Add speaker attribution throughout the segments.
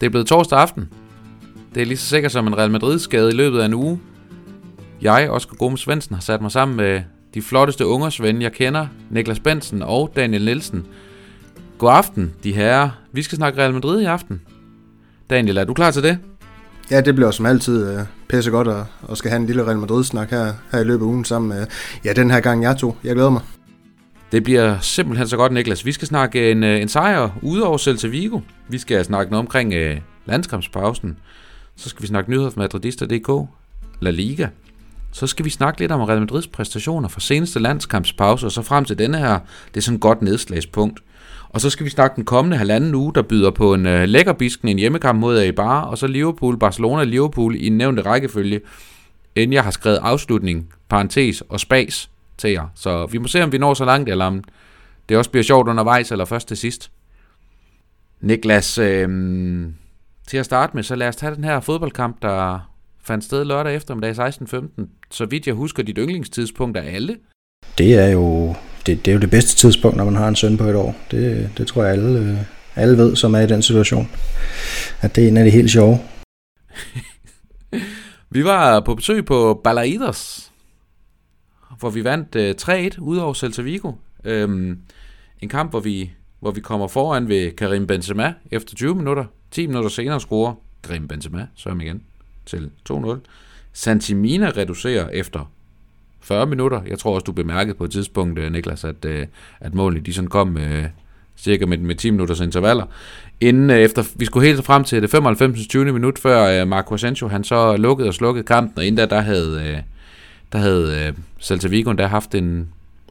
Speaker 1: Det er blevet torsdag aften. Det er lige så sikkert som en Real Madrid-skade i løbet af en uge. Jeg, Oscar Gomes Svendsen, har sat mig sammen med de flotteste ungers ven, jeg kender, Niklas Bensen og Daniel Nielsen. God aften, de herrer. Vi skal snakke Real Madrid i aften. Daniel, er du klar til det?
Speaker 2: Ja, det bliver som altid øh, pisse godt at, at skal have en lille Real Madrid-snak her, her i løbet af ugen sammen med, ja, den her gang jeg to. Jeg glæder mig.
Speaker 1: Det bliver simpelthen så godt, Niklas. Vi skal snakke en, øh, en sejr ude over Celta Vigo. Vi skal snakke noget omkring øh, landskampspausen. Så skal vi snakke nyheder fra Madridista.dk, La Liga. Så skal vi snakke lidt om Real Madrids præstationer fra seneste landskampspause, og så frem til denne her. Det er sådan et godt nedslagspunkt. Og så skal vi snakke den kommende halvanden uge, der byder på en øh, lækker bisken, en hjemmekamp mod Eibar, og så Liverpool, Barcelona Liverpool i nævnte rækkefølge, inden jeg har skrevet afslutning, parentes og spas til jer. Så vi må se, om vi når så langt, eller om det også bliver sjovt undervejs, eller først til sidst. Niklas, øh, til at starte med, så lad os tage den her fodboldkamp, der fandt sted lørdag eftermiddag 16.15. Så vidt jeg husker, dit yndlingstidspunkt er alle.
Speaker 3: Det er jo det, det, er jo det bedste tidspunkt, når man har en søn på et år. Det, det tror jeg alle, øh, alle ved, som er i den situation. At det er en af de helt sjove.
Speaker 1: vi var på besøg på Balaidos, hvor vi vandt øh, 3-1 ud over Celta Vigo. Øhm, en kamp, hvor vi, hvor vi kommer foran ved Karim Benzema efter 20 minutter. 10 minutter senere scorer Karim Benzema, så igen, til 2-0. Santimina reducerer efter 40 minutter. Jeg tror også, du bemærkede på et tidspunkt, øh, Niklas, at, øh, at målene de sådan kom øh, cirka med, med 10 minutters intervaller. Inden øh, efter, vi skulle helt frem til det 95. 20. minut, før Marco Asensio han så lukkede og slukkede kampen, og inden da, der havde, der havde Celta Vigo der haft en,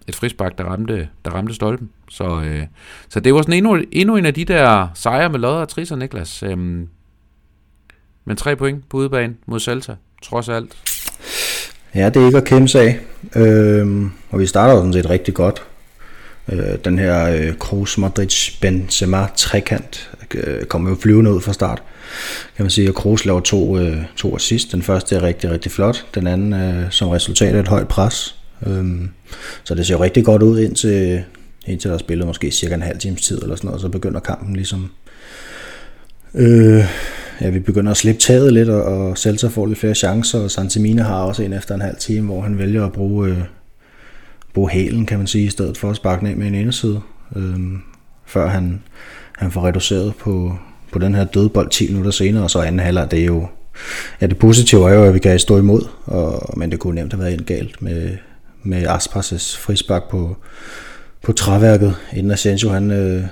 Speaker 1: et frispark, der ramte, der ramte stolpen. Så, øh, så det var sådan endnu, endnu en af de der sejre med lodder og trisser, Niklas. Øhm, men tre point på udebane mod Celta, trods alt.
Speaker 3: Ja, det er ikke at kæmpe af. Øhm, og vi starter jo sådan set rigtig godt. Øh, den her øh, Kroos, Modric, Benzema trekant øh, kommer jo flyvende ud fra start. Kan man sige, at Kroos laver to, øh, to assist. Den første er rigtig, rigtig flot. Den anden øh, som resultat af et højt pres. Øhm, så det ser jo rigtig godt ud indtil, indtil der er spillet måske cirka en halv times tid eller sådan noget, så begynder kampen ligesom øh, ja, vi begynder at slippe taget lidt, og, og Celta får lidt flere chancer, og Santimina har også en efter en halv time, hvor han vælger at bruge, øh, bruge hælen, kan man sige, i stedet for at sparke ned med en inderside, øh, før han, han får reduceret på, på den her dødbold 10 minutter senere, og så anden halvleg, det er jo, ja, det positive er jo, at vi kan stå imod, og, men det kunne nemt have været en galt med, med Aspas' frispark på, på træværket, inden Asensio han, øh,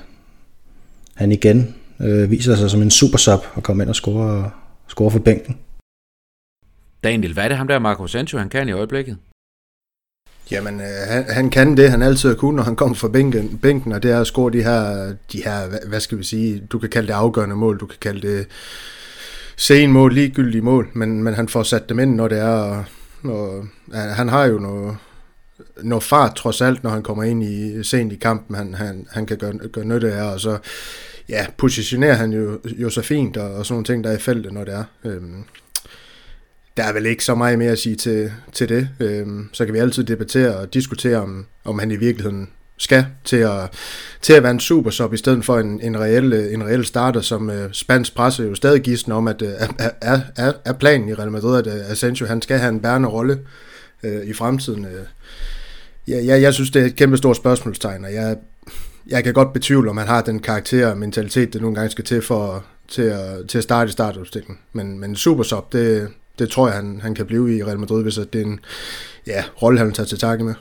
Speaker 3: han igen øh, viser sig som en super sub og kommer ind og scorer, scorer for bænken.
Speaker 1: Daniel, hvad er det ham der Marco Sancho, han kan i øjeblikket?
Speaker 2: Jamen, øh, han, han kan det, han altid har kunnet, når han kommer fra bænken, bænken, og det er at score de her, de her, hvad skal vi sige, du kan kalde det afgørende mål, du kan kalde det sen mål, ligegyldige mål, men, men han får sat dem ind, når det er, og, og han har jo noget, noget fart trods alt, når han kommer ind i sent i kampen, han, han, han kan gøre, gøre nytte af, og så ja, positionerer han jo, jo så fint, og, og sådan nogle ting, der er i feltet, når det er. Øhm, der er vel ikke så meget mere at sige til, til det. Øhm, så kan vi altid debattere og diskutere, om, om han i virkeligheden skal til at, til at være en super sub i stedet for en, en, reel, en reel starter, som øh, spansk presse jo stadig giver om, at øh, er, er, er planen i Real Madrid, at uh, Asensio han skal have en bærende rolle øh, i fremtiden. Øh. ja, jeg, jeg synes, det er et kæmpe stort spørgsmålstegn, og jeg, jeg kan godt betvivle, om han har den karakter og mentalitet, det nogle gange skal til for til at, til at starte i startopstillingen. Men, men super sub, det, det tror jeg, han, han kan blive i Real Madrid, hvis det er en ja, rolle, han tager til takke med.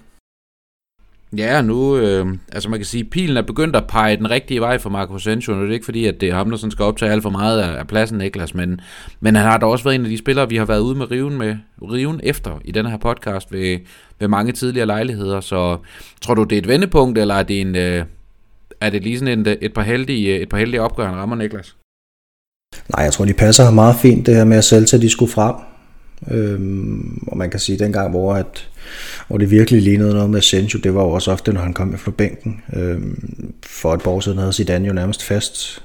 Speaker 1: Ja, nu, øh, altså man kan sige, pilen er begyndt at pege den rigtige vej for Marco Asensio, og det er ikke fordi, at det er ham, der sådan skal optage alt for meget af, af pladsen, Niklas, men, men han har da også været en af de spillere, vi har været ude med riven, med, riven efter i den her podcast ved, ved mange tidligere lejligheder, så tror du, det er et vendepunkt, eller er det en, øh, er det lige sådan et, et, par heldige, øh, et par heldige opgør, han rammer, Niklas?
Speaker 3: Nej, jeg tror, de passer meget fint, det her med at selv til, de skulle frem. Øhm, og man kan sige, at dengang, hvor, at, hvor det virkelig lignede noget med Senjo, det var jo også ofte, når han kom fra bænken. Øhm, for et par år siden havde Zidane jo nærmest fast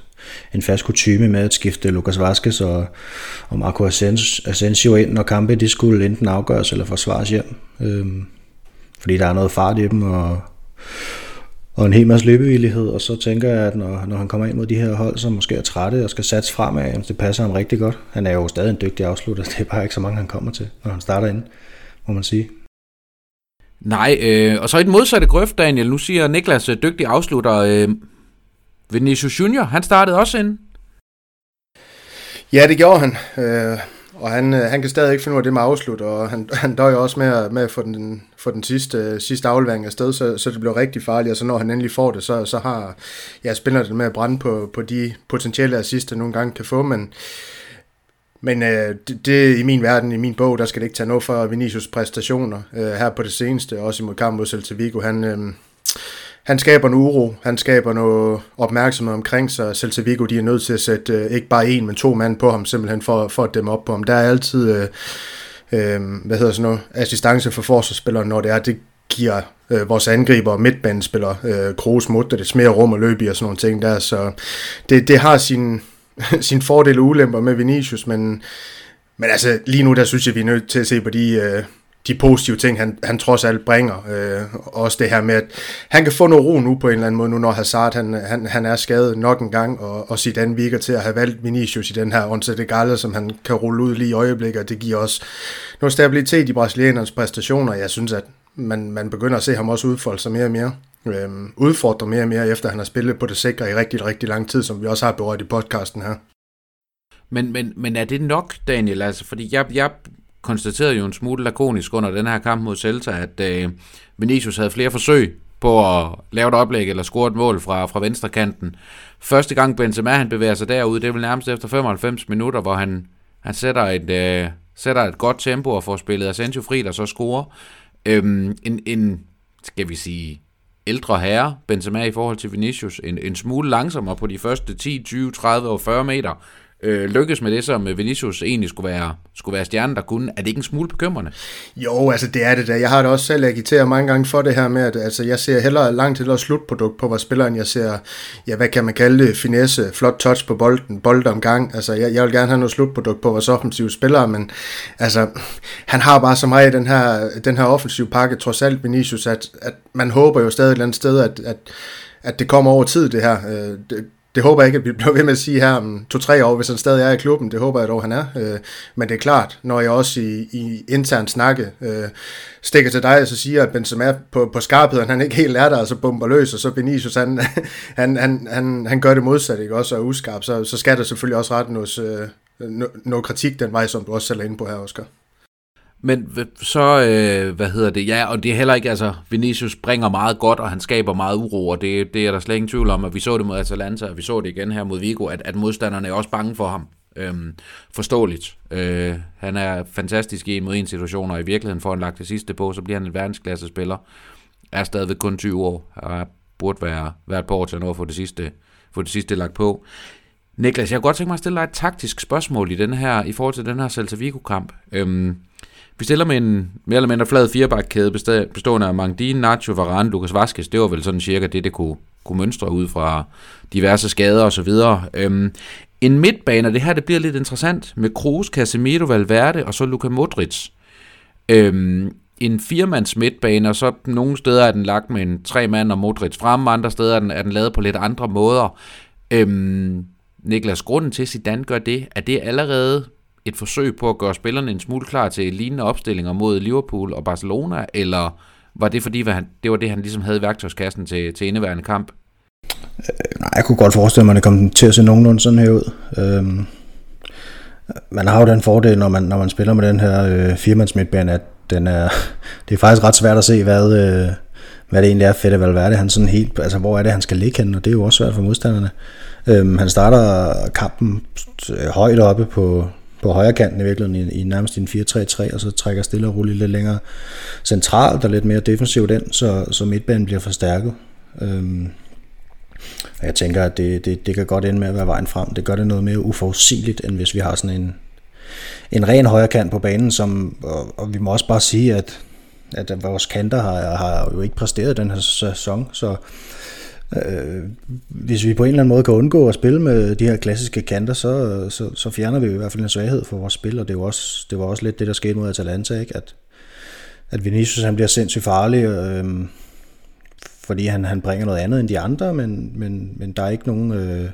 Speaker 3: en fast kutume med at skifte Lucas Vazquez og, og Marco Asensio ind, når kampe de skulle enten afgøres eller forsvares hjem. Øhm, fordi der er noget fart i dem, og, og en hel masse løbevillighed, og så tænker jeg, at når, når han kommer ind mod de her hold, som måske er trætte og skal satse fremad, det passer ham rigtig godt. Han er jo stadig en dygtig afslutter, det er bare ikke så mange, han kommer til, når han starter ind, må man sige.
Speaker 1: Nej, øh, og så i den modsatte grøft, Daniel, nu siger Niklas øh, dygtig afslutter, øh, Vinicius Junior, han startede også ind.
Speaker 2: Ja, det gjorde han. Øh, og han, øh, han kan stadig ikke finde ud af det med afslut, og han, han døjer også med, med at få den, for den sidste, øh, sidste aflevering afsted, så, så det blev rigtig farligt, og så når han endelig får det, så, så har ja, spiller det med at brænde på, på de potentielle assist, nogle gange kan få, men, men øh, det, det, i min verden, i min bog, der skal det ikke tage noget for Vinicius præstationer øh, her på det seneste, også imod kamp mod Celta Vigo. Han, øh, han skaber en uro, han skaber noget opmærksomhed omkring sig. Celta Vigo, de er nødt til at sætte øh, ikke bare en, men to mand på ham, simpelthen for, for at dæmme op på ham. Der er altid, øh, øh, hvad hedder sådan noget, assistance for forsvarsspillere, når det er, det giver øh, vores angriber og midtbanespillere, øh, Kroos, Mutter, det. Mere rum og løb i og sådan nogle ting der, så det, det har sin, sin fordele og ulemper med Vinicius, men, men altså lige nu, der synes jeg, vi er nødt til at se på de, øh, de positive ting, han, han trods alt bringer. Øh, også det her med, at han kan få noget ro nu på en eller anden måde, nu når Hazard han, han, han er skadet nok en gang, og, og Zidane virker til at have valgt Vinicius i den her Once de Galle, som han kan rulle ud lige i øjeblikket, og det giver også noget stabilitet i brasilianernes præstationer. Jeg synes, at man, man begynder at se ham også udfolde sig mere og mere. øh, udfordre mere og mere, efter han har spillet på det sikre i rigtig, rigtig lang tid, som vi også har berørt i podcasten her.
Speaker 1: Men, men, men er det nok, Daniel? Altså, fordi jeg, jeg konstaterede jo en smule lakonisk under den her kamp mod Celta, at øh, Vinicius havde flere forsøg på at lave et oplæg eller score et mål fra, fra venstre kanten. Første gang Benzema han bevæger sig derud, det er vel nærmest efter 95 minutter, hvor han, han sætter, et, øh, sætter et godt tempo og får spillet Asensio fri, der så scorer. Øhm, en, en, skal vi sige, ældre herre, Benzema i forhold til Vinicius, en, en smule langsommere på de første 10, 20, 30 og 40 meter, øh, lykkes med det, som øh, Vinicius egentlig skulle være, skulle være stjernen, der kunne. Er det ikke en smule bekymrende?
Speaker 2: Jo, altså det er det da. Jeg har det også selv agiteret mange gange for det her med, at altså, jeg ser hellere langt hellere slutprodukt på vores spilleren jeg ser, ja, hvad kan man kalde det, finesse, flot touch på bolden, boldomgang. Altså, jeg, jeg vil gerne have noget slutprodukt på vores offensive spillere, men altså, han har bare så meget i den her, den her offensive pakke, trods alt Vinicius, at, at man håber jo stadig et eller andet sted, at, at at det kommer over tid, det her. Øh, det, det håber jeg ikke, at vi bliver ved med at sige her om to-tre år, hvis han stadig er i klubben. Det håber jeg dog, han er. Øh, men det er klart, når jeg også i, i intern snakke øh, stikker til dig og så siger, at Benzema på, på skarpheden, han ikke helt er der, og så bomber løs, og så Benicius, han, han, han, han, han gør det modsatte, ikke? også er uskarp, så, så skal der selvfølgelig også rette noget, øh, noget kritik den vej, som du også selv er inde på her, Oscar.
Speaker 1: Men så, øh, hvad hedder det, ja, og det er heller ikke, altså, Vinicius bringer meget godt, og han skaber meget uro, og det, det er der slet ingen tvivl om, at vi så det mod Atalanta, og vi så det igen her mod Vigo, at, at modstanderne er også bange for ham. Øhm, forståeligt. Øh, han er fantastisk i en mod en situation, og i virkeligheden får han lagt det sidste på, så bliver han en verdensklasse spiller. Er stadigvæk kun 20 år, og burde være, være et par år til at nå at få det sidste, få det sidste lagt på. Niklas, jeg kunne godt tænke mig at stille dig et taktisk spørgsmål i, den her, i forhold til den her Celta Vigo-kamp. Øhm, vi stiller med en mere eller mindre flad firebakkæde bestående af Mangdin, Nacho, Varane, Lucas Vaskes. Det var vel sådan cirka det, det kunne, kunne mønstre ud fra diverse skader osv. Øhm, en midtbane, og det her det bliver lidt interessant, med Kroos, Casemiro, Valverde og så Luka Modric. Øhm, en firemands midtbane, og så nogle steder er den lagt med en tre mand og Modric frem, andre steder er den, er den lavet på lidt andre måder. Øhm, Niklas, grunden til, at Zidane gør det, er det allerede et forsøg på at gøre spillerne en smule klar til lignende opstillinger mod Liverpool og Barcelona, eller var det fordi, han, det var det, han ligesom havde i værktøjskassen til, til indeværende kamp?
Speaker 3: Øh, nej, jeg kunne godt forestille mig, at det kom til at se nogenlunde sådan her ud. Øhm, man har jo den fordel, når man, når man spiller med den her øh, firmandsmidtbane, at den er, det er faktisk ret svært at se, hvad, øh, hvad det egentlig er, fedt, hvad det han sådan helt, altså hvor er det, han skal ligge henne, og det er jo også svært for modstanderne. Øhm, han starter kampen øh, højt oppe på, på højre kanten i virkeligheden i, i nærmest en 4-3-3, og så trækker stille og roligt lidt længere centralt og lidt mere defensivt ind, så, så midtbanen bliver forstærket. Øhm, jeg tænker, at det, det, det kan godt ende med at være vejen frem. Det gør det noget mere uforudsigeligt, end hvis vi har sådan en, en ren højre kant på banen, som, og, og vi må også bare sige, at, at vores kanter har, har jo ikke præsteret den her sæson, så Øh, hvis vi på en eller anden måde kan undgå at spille med de her klassiske kanter, så, så, så fjerner vi i hvert fald en svaghed for vores spil, og det, er jo også, det var også lidt det, der skete mod Atalanta, ikke? At, at Vinicius han bliver sindssygt farlig, øh, fordi han, han bringer noget andet end de andre, men, men, men der er ikke nogen øh,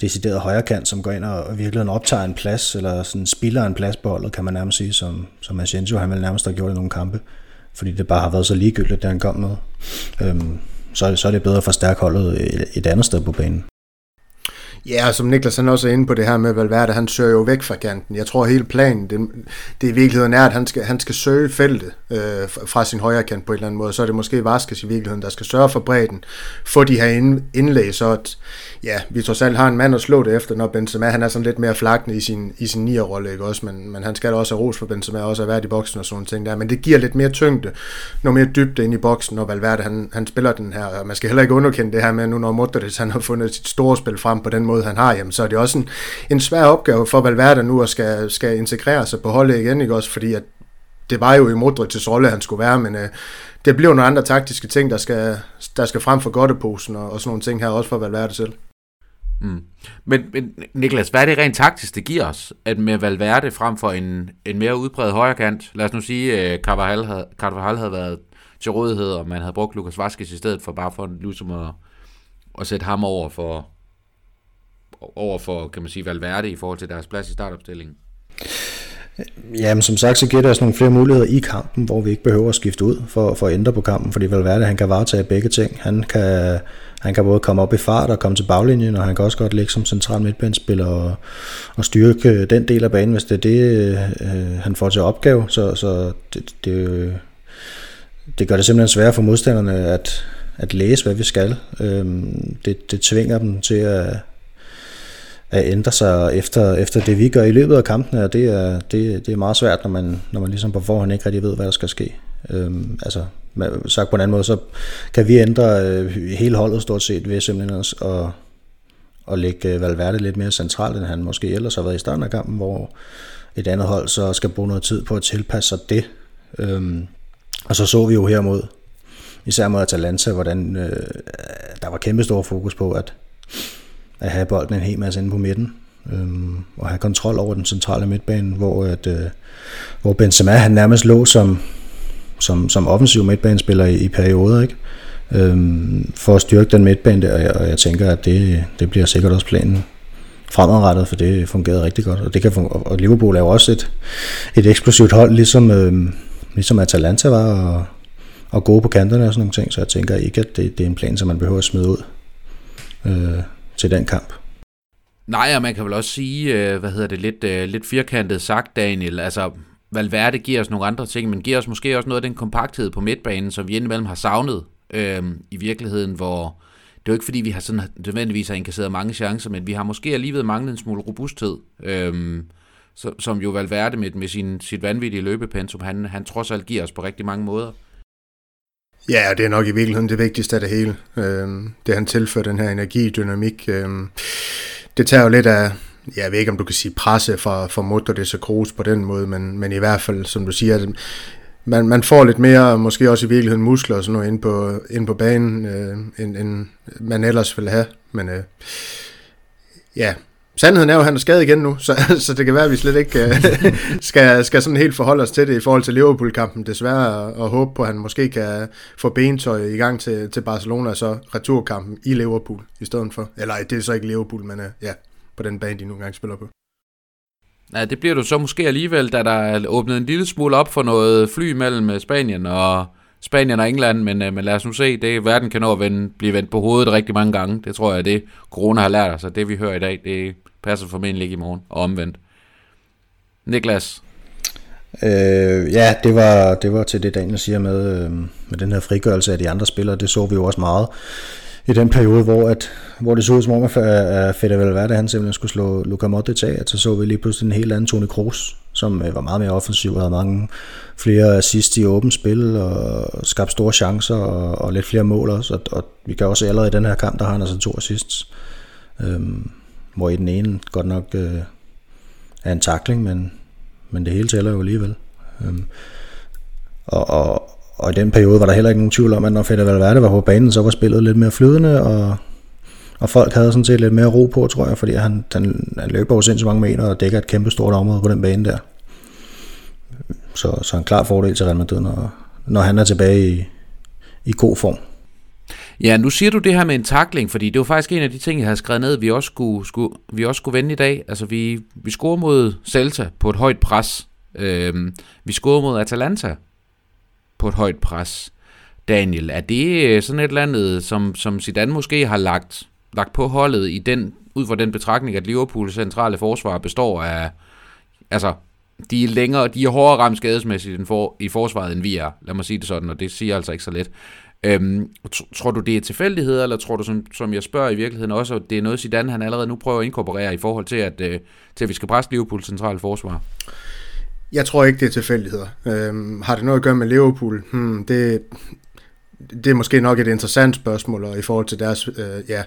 Speaker 3: decideret højrekant, som går ind og virkelig optager en plads, eller sådan spiller en plads på holdet, kan man nærmest sige, som, som Asensio han vel nærmest har gjort i nogle kampe, fordi det bare har været så ligegyldigt, det han kom med. Øh, så, så er det bedre at forstærke holdet øh, et andet sted på banen.
Speaker 2: Ja, som Niklas han også er inde på det her med Valverde, han søger jo væk fra kanten. Jeg tror hele planen, det, det i virkeligheden er, at han skal, han skal søge feltet øh, fra sin højre kant på en eller anden måde. Så er det måske Vaskes i virkeligheden, der skal sørge for bredden, få de her indlæg, så at, ja, vi trods alt har en mand at slå det efter, når Benzema han er sådan lidt mere flakne i sin, i sin nierrolle, ikke også? Men, men han skal da også have ros for Benzema, også have været i boksen og sådan ting der. Men det giver lidt mere tyngde, noget mere dybde ind i boksen, når Valverde han, han spiller den her. Man skal heller ikke underkende det her med, nu når Modric han har fundet sit store spil frem på den måde, han har, jamen så er det også en, en svær opgave for Valverde nu at skal, skal integrere sig på holdet igen, ikke også? Fordi at det var jo i Modric's rolle, han skulle være, men øh, det bliver nogle andre taktiske ting, der skal, der skal frem for godteposen og, og sådan nogle ting her, også for Valverde selv.
Speaker 1: Mm. Men, men Niklas, hvad er det rent taktisk, det giver os, at med Valverde frem for en, en mere udbredt højrekant, lad os nu sige, at øh, Carvajal havde, Carvajal havde været til rådighed, og man havde brugt Lukas Vaskes i stedet for bare for ligesom at, at sætte ham over for, over for, kan man sige, Valverde i forhold til deres plads i startopstillingen?
Speaker 3: Jamen som sagt, så giver det os nogle flere muligheder i kampen, hvor vi ikke behøver at skifte ud for, for at ændre på kampen, fordi Valverde han kan varetage begge ting. Han kan, han kan både komme op i fart og komme til baglinjen, og han kan også godt ligge som central midtbanespiller og, og styrke den del af banen, hvis det er det, øh, han får til opgave. Så, så det, det, det gør det simpelthen sværere for modstanderne at, at læse, hvad vi skal. Øh, det, det tvinger dem til at, at ændre sig efter, efter det, vi gør i løbet af kampene, og det er, det, det er meget svært, når man, når man ligesom på forhånd ikke rigtig ved, hvad der skal ske. Øhm, altså, sagt på en anden måde, så kan vi ændre øh, hele holdet stort set ved simpelthen at, at, at lægge øh, Valverde lidt mere centralt, end han måske ellers har været i starten af kampen, hvor et andet hold så skal bruge noget tid på at tilpasse sig det. Øhm, og så så vi jo her mod, især mod Atalanta, hvordan øh, der var kæmpe stor fokus på, at at have bolden en hel masse inde på midten, øhm, og have kontrol over den centrale midtbane, hvor, at, øh, hvor Benzema han nærmest lå som, som, som offensiv midtbanespiller i, i perioder, ikke? Øhm, for at styrke den midtbane der, og jeg, og jeg tænker, at det, det bliver sikkert også planen fremadrettet, for det fungerede rigtig godt, og, det kan fungere, og Liverpool er jo også et, et eksplosivt hold, ligesom, øhm, ligesom Atalanta var, og, og gode på kanterne og sådan nogle ting, så jeg tænker ikke, at det, det er en plan, som man behøver at smide ud. Øh, til den kamp.
Speaker 1: Nej, og man kan vel også sige, øh, hvad hedder det, lidt, øh, lidt firkantet sagt, Daniel, altså Valverde giver os nogle andre ting, men giver os måske også noget af den kompakthed på midtbanen, som vi indimellem har savnet øh, i virkeligheden, hvor det er jo ikke fordi, vi har sådan nødvendigvis har inkasseret mange chancer, men vi har måske alligevel manglet en smule robusthed, øh, som jo Valverde med, med sin, sit vanvittige løbepensum, han, han trods alt giver os på rigtig mange måder.
Speaker 2: Ja, og det er nok i virkeligheden det vigtigste af det hele. Øh, det han tilfører den her energi, dynamik. Øh, det tager jo lidt af, jeg ved ikke om du kan sige presse fra, fra det så Kroos på den måde, men, men i hvert fald, som du siger, man, man får lidt mere, måske også i virkeligheden muskler og sådan noget ind på, ind på banen, øh, end, end man ellers ville have. Men øh, ja, Sandheden er jo, at han er skadet igen nu, så, så det kan være, at vi slet ikke uh, skal, skal sådan helt forholde os til det i forhold til Liverpool-kampen. Desværre og, og håbe på, at han måske kan få bentøj i gang til, til Barcelona, så returkampen i Liverpool i stedet for. Eller det er så ikke Liverpool, men uh, ja, på den bane, de nogle gange spiller på.
Speaker 1: Ja, det bliver du så måske alligevel, da der er åbnet en lille smule op for noget fly mellem Spanien og, Spanien og England, men, øh, men lad os nu se, det verden kan nå at vende, blive vendt på hovedet rigtig mange gange. Det tror jeg, det corona har lært os, og det vi hører i dag, det passer formentlig ikke i morgen, og omvendt. Niklas?
Speaker 3: Øh, ja, det var, det var til det, Daniel siger med, øh, med den her frigørelse af de andre spillere. Det så vi jo også meget i den periode, hvor, at, hvor det så ud som om, at Fede Valverde han simpelthen skulle slå Luka Modric af, at så så vi lige pludselig en helt anden Toni Kroos, som øh, var meget mere offensiv, havde mange flere assist i åbent spil, og skabte store chancer, og, og lidt flere mål også, og, og vi kan også allerede i den her kamp, der har han altså to assists, øhm, hvor i den ene godt nok øh, er en takling, men, men det hele tæller jo alligevel. Øhm, og, og, og i den periode var der heller ikke nogen tvivl om, at når Fede Valverde var på banen, så var spillet lidt mere flydende, og, og folk havde sådan set lidt mere ro på, tror jeg, fordi han, han, han løber jo sindssygt mange meter og dækker et kæmpe stort område på den bane der. Så, så en klar fordel til Real Madrid, når, når han er tilbage i, i god form.
Speaker 1: Ja, nu siger du det her med en takling, fordi det var faktisk en af de ting, jeg havde skrevet ned, vi også skulle, skulle, vi også skulle vende i dag. Altså, vi, vi scorer mod Celta på et højt pres. Øhm, vi scorer mod Atalanta på et højt pres. Daniel, er det øh, sådan et eller andet, som, som Zidane måske har lagt, lagt på holdet i den, ud fra den betragtning, at Liverpools centrale forsvar består af, altså, de er længere, de er hårdere ramt skadesmæssigt end for, i forsvaret, end vi er. Lad mig sige det sådan, og det siger altså ikke så let. Øhm, tror du, det er tilfældigheder, eller tror du, som, som jeg spørger i virkeligheden også, at det er noget, Zidane han allerede nu prøver at inkorporere i forhold til, at, øh, til at vi skal presse Liverpools centrale forsvar?
Speaker 2: Jeg tror ikke, det er tilfældigheder. Øhm, har det noget at gøre med Liverpool? Hmm, det, det er måske nok et interessant spørgsmål, og i forhold til deres øh, ja,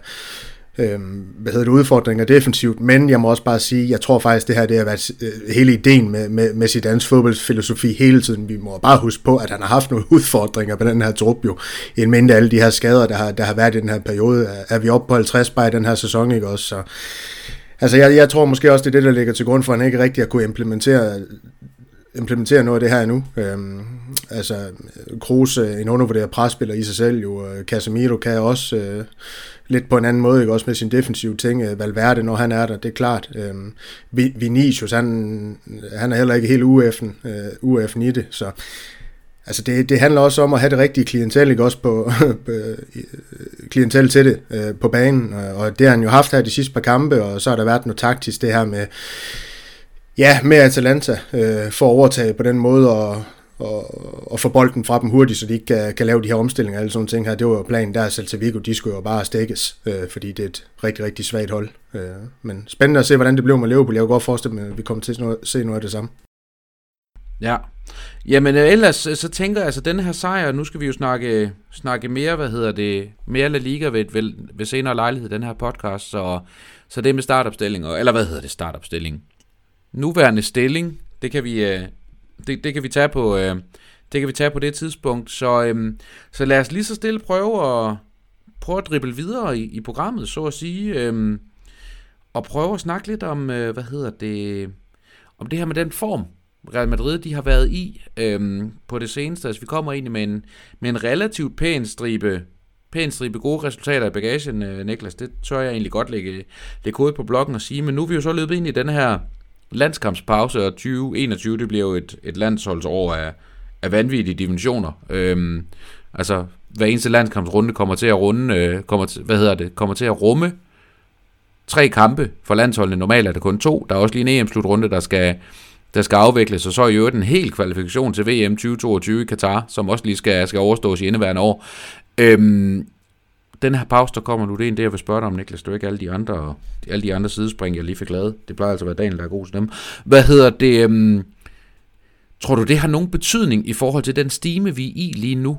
Speaker 2: øh, hvad hedder det, udfordringer defensivt, men jeg må også bare sige, jeg tror faktisk, det her det har været øh, hele ideen med, med, med sit dansk fodboldfilosofi hele tiden. Vi må bare huske på, at han har haft nogle udfordringer på den her trup jo, i mindre alle de her skader, der har, der har været i den her periode. Er, er vi oppe på 50 bare i den her sæson, ikke også? Så, altså jeg, jeg tror måske også, det er det, der ligger til grund for, at han ikke rigtig har kunne implementere implementere noget af det her endnu. Øhm, altså, Kroos, øh, en undervurderet presspiller i sig selv, jo, øh, Casemiro kan også øh, lidt på en anden måde, ikke? også med sin defensive ting. Øh, Valverde, når han er der, det er klart. Øh, Vinicius, han, han er heller ikke helt UF'en, øh, UF'en i det, så Altså det, det handler også om at have det rigtige klientel, ikke også på, øh, klientel til det øh, på banen, øh, og det har han jo haft her de sidste par kampe, og så har der været noget taktisk, det her med, ja, med Atalanta øh, for at overtage på den måde, og, og, og få bolden fra dem hurtigt, så de ikke kan, kan lave de her omstillinger og alle sådan ting her. Det var jo planen der, Celta Vigo, de skulle jo bare stikkes, øh, fordi det er et rigtig, rigtig svagt hold. Øh, men spændende at se, hvordan det blev med Liverpool. Jeg kunne godt forestille mig, at vi kommer til at se noget af det samme.
Speaker 1: Ja, jamen øh, ellers øh, så tænker jeg, altså den her sejr, nu skal vi jo snakke, snakke mere, hvad hedder det, mere La Liga ved, ved, ved senere lejlighed, den her podcast, så, så det med startopstilling, eller hvad hedder det, startopstilling? Nuværende stilling, det kan vi, øh, det, det kan vi tage på, øh, det kan vi tage på det tidspunkt. Så, øh, så lad os lige så stille prøve at, prøve at drible videre i, i programmet, så at sige. Øh, og prøve at snakke lidt om, øh, hvad hedder det, om det her med den form, Real Madrid de har været i øh, på det seneste. Altså vi kommer egentlig med en, med en relativt pæn stribe pæn stribe gode resultater i bagagen, øh, Niklas. Det tør jeg egentlig godt lægge, lægge hovedet på blokken og sige. Men nu er vi jo så løbet ind i den her landskampspause, og 2021, det bliver jo et, et landsholdsår af, af vanvittige dimensioner. Øhm, altså, hver eneste landskampsrunde kommer til at runde, øh, kommer til, hvad hedder det, kommer til at rumme tre kampe for landsholdene. Normalt er det kun to. Der er også lige en EM-slutrunde, der skal, der skal afvikles, og så er jo en helt kvalifikation til VM 2022 i Katar, som også lige skal, skal overstås i indeværende år. Øhm, den her pause, der kommer nu, det er en det, jeg vil spørge dig om, Niklas. Det er ikke alle de andre, alle de andre sidespring, jeg lige fik lavet. Det plejer altså at være Daniel, der er god til dem. Hvad hedder det? Um, tror du, det har nogen betydning i forhold til den stime, vi er i lige nu?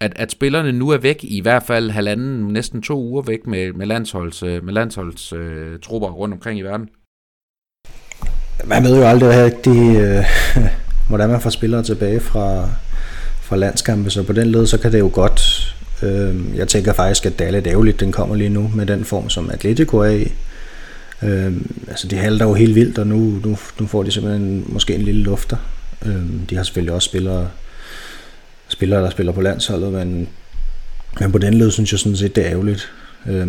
Speaker 1: At, at spillerne nu er væk, i hvert fald halvanden, næsten to uger væk med, med landsholds, øh, med landsholds uh, trupper rundt omkring i verden?
Speaker 3: Man ved jo aldrig rigtig, uh, øh, hvordan man får spillere tilbage fra, fra landskampe, så på den led, så kan det jo godt Øh, jeg tænker faktisk, at det er lidt ærgerligt, den kommer lige nu med den form, som Atletico er i. Øh, altså de halter jo helt vildt, og nu, nu, nu får de simpelthen måske en lille lufter. Øh, de har selvfølgelig også spillere, spillere, der spiller på landsholdet, men, men på den led synes jeg sådan set, det er ærgerligt. Øh,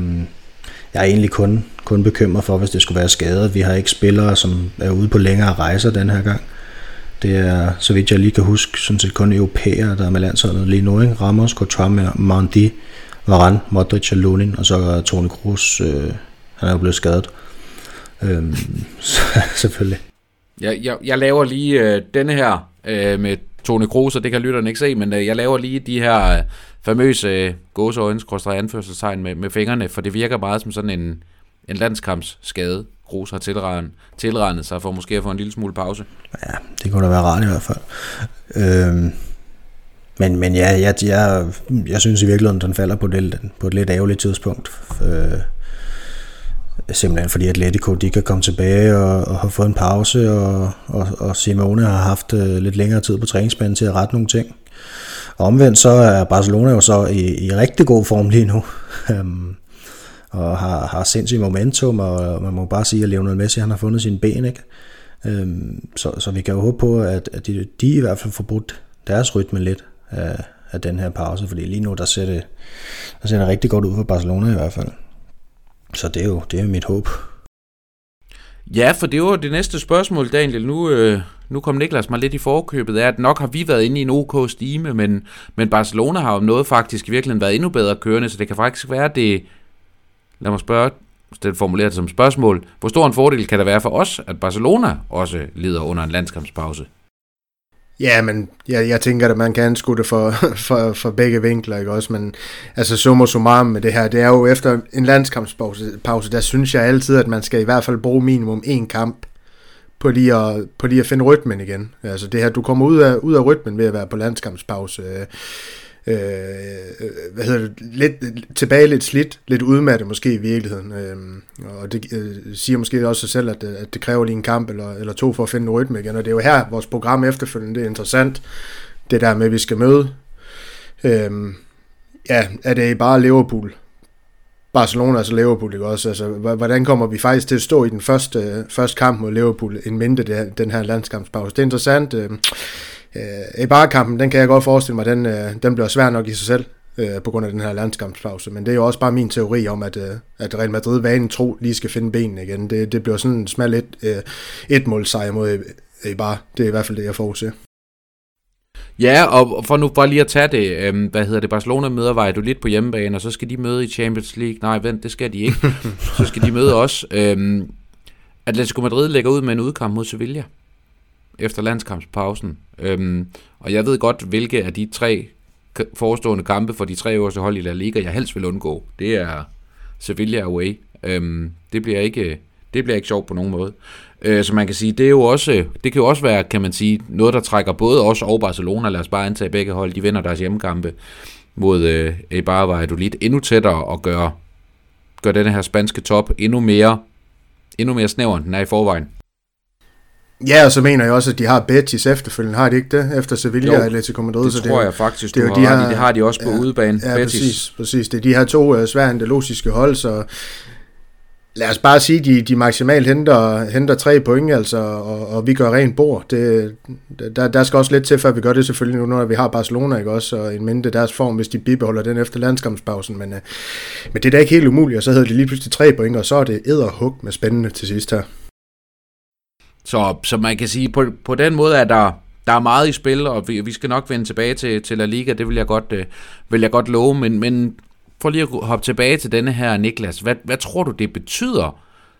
Speaker 3: jeg er egentlig kun, kun bekymret for, hvis det skulle være skadet. Vi har ikke spillere, som er ude på længere rejser den her gang. Det er, så vidt jeg lige kan huske, sådan set kun europæere, der er med landsholdet lige nu. Ikke? Ramos, Courtois, Mandi, Varane, Modric og Lunin, og så er Toni Kroos, øh, han er jo blevet skadet. Øhm, så, selvfølgelig.
Speaker 1: Jeg, jeg, jeg laver lige øh, denne her øh, med Toni Kroos, og det kan lytterne ikke se, men øh, jeg laver lige de her øh, famøse øh, gåseøjens anførselstegn med, med fingrene, for det virker meget som sådan en, en landskampsskade. Kroos har tilregnet, tilregnet sig for måske at få en lille smule pause.
Speaker 3: Ja, det kunne da være rart i hvert fald. Øhm, men, men ja, jeg, jeg, jeg synes i virkeligheden, den falder på, det, på et lidt ærgerligt tidspunkt. Øh, simpelthen fordi Atletico de kan komme tilbage og, og har fået en pause, og, og, og Simone har haft øh, lidt længere tid på træningsbanen til at rette nogle ting. omvendt så er Barcelona jo så i, i rigtig god form lige nu. Øhm, og har, har sindssygt momentum, og man må bare sige, at Lionel Messi han har fundet sine ben, ikke? Øhm, så, så vi kan jo håbe på, at, at de, de i hvert fald får brudt deres rytme lidt af, af den her pause, fordi lige nu der ser, det, der ser det rigtig godt ud for Barcelona i hvert fald. Så det er jo, det er mit håb.
Speaker 1: Ja, for det var det næste spørgsmål, Daniel. Nu, øh, nu kom Niklas mig lidt i forkøbet af, at nok har vi været inde i en OK stime, men, men Barcelona har jo noget faktisk i virkeligheden været endnu bedre kørende, så det kan faktisk være, at det... Lad mig spørge, det formuleret som spørgsmål. Hvor stor en fordel kan der være for os, at Barcelona også lider under en landskampspause?
Speaker 2: Ja, men jeg, jeg tænker, at man kan anskue det for, for, for begge vinkler, ikke også? Men altså summa summarum med det her, det er jo efter en landskampspause, pause, der synes jeg altid, at man skal i hvert fald bruge minimum en kamp på lige at, på lige at finde rytmen igen. Altså det her, du kommer ud af, ud af rytmen ved at være på landskampspause. Øh, hvad hedder det, lidt, tilbage lidt slidt, lidt udmattet måske i virkeligheden. Øh, og det øh, siger måske også sig selv, at, øh, at det kræver lige en kamp eller, eller to for at finde en rytme igen. Og det er jo her, vores program efterfølgende, det er interessant. Det der med, at vi skal møde. Øh, ja, er det bare Liverpool, Barcelona og så Liverpool, ikke også? Altså, hvordan kommer vi faktisk til at stå i den første, øh, første kamp mod Liverpool, en mindre det, den her landskampspause? Det er interessant. Øh, Øh, øh, bare-kampen, den kan jeg godt forestille mig, den, øh, den bliver svær nok i sig selv, øh, på grund af den her landskampspause. Men det er jo også bare min teori om, at, øh, at Real Madrid vanen tro lige skal finde benene igen. Det, det bliver sådan en smal et, øh, et mål sejr mod bare. Det er i hvert fald det, jeg forudser.
Speaker 1: Ja, og for nu bare lige at tage det, øh, hvad hedder det, Barcelona møder Valladolid på hjemmebane, og så skal de møde i Champions League. Nej, vent, det skal de ikke. så skal de møde os. Øh, Atletico Madrid lægger ud med en udkamp mod Sevilla efter landskampspausen. Øhm, og jeg ved godt, hvilke af de tre forestående kampe for de tre øverste hold i La Liga, jeg helst vil undgå. Det er Sevilla away. Øhm, det bliver ikke det bliver ikke sjovt på nogen måde. Øh, så man kan sige, det er jo også, det kan jo også være, kan man sige, noget, der trækker både os og Barcelona, lad os bare antage begge hold, de vinder deres hjemmekampe mod øh, Eibar Valladolid endnu tættere og gøre, gør denne her spanske top endnu mere, endnu mere snæver, end den er i forvejen.
Speaker 2: Ja, og så mener jeg også, at de har Betis efterfølgende, har de ikke det? Efter Sevilla og Atletico Madrid.
Speaker 1: det
Speaker 2: så
Speaker 1: tror
Speaker 2: det,
Speaker 1: jeg faktisk, det, du har de har, det har de også på
Speaker 2: ja,
Speaker 1: udebane,
Speaker 2: ja,
Speaker 1: Betis.
Speaker 2: præcis, præcis. Det er de her to uh, svære andalusiske hold, så lad os bare sige, at de, de maksimalt henter, henter tre point, altså, og, og vi gør rent bord. Det, der, der skal også lidt til, før vi gør det selvfølgelig nu, når vi har Barcelona, ikke også, og en mindre deres form, hvis de bibeholder den efter landskampspausen. Men, uh, men det er da ikke helt umuligt, og så hedder det lige pludselig tre point, og så er det hug med spændende til sidst her.
Speaker 1: Så, så man kan sige, på, på den måde er der, der er meget i spil, og vi, vi skal nok vende tilbage til, til La Liga, det vil jeg godt, øh, vil jeg godt love, men, men for lige at hoppe tilbage til denne her, Niklas, hvad, hvad tror du, det betyder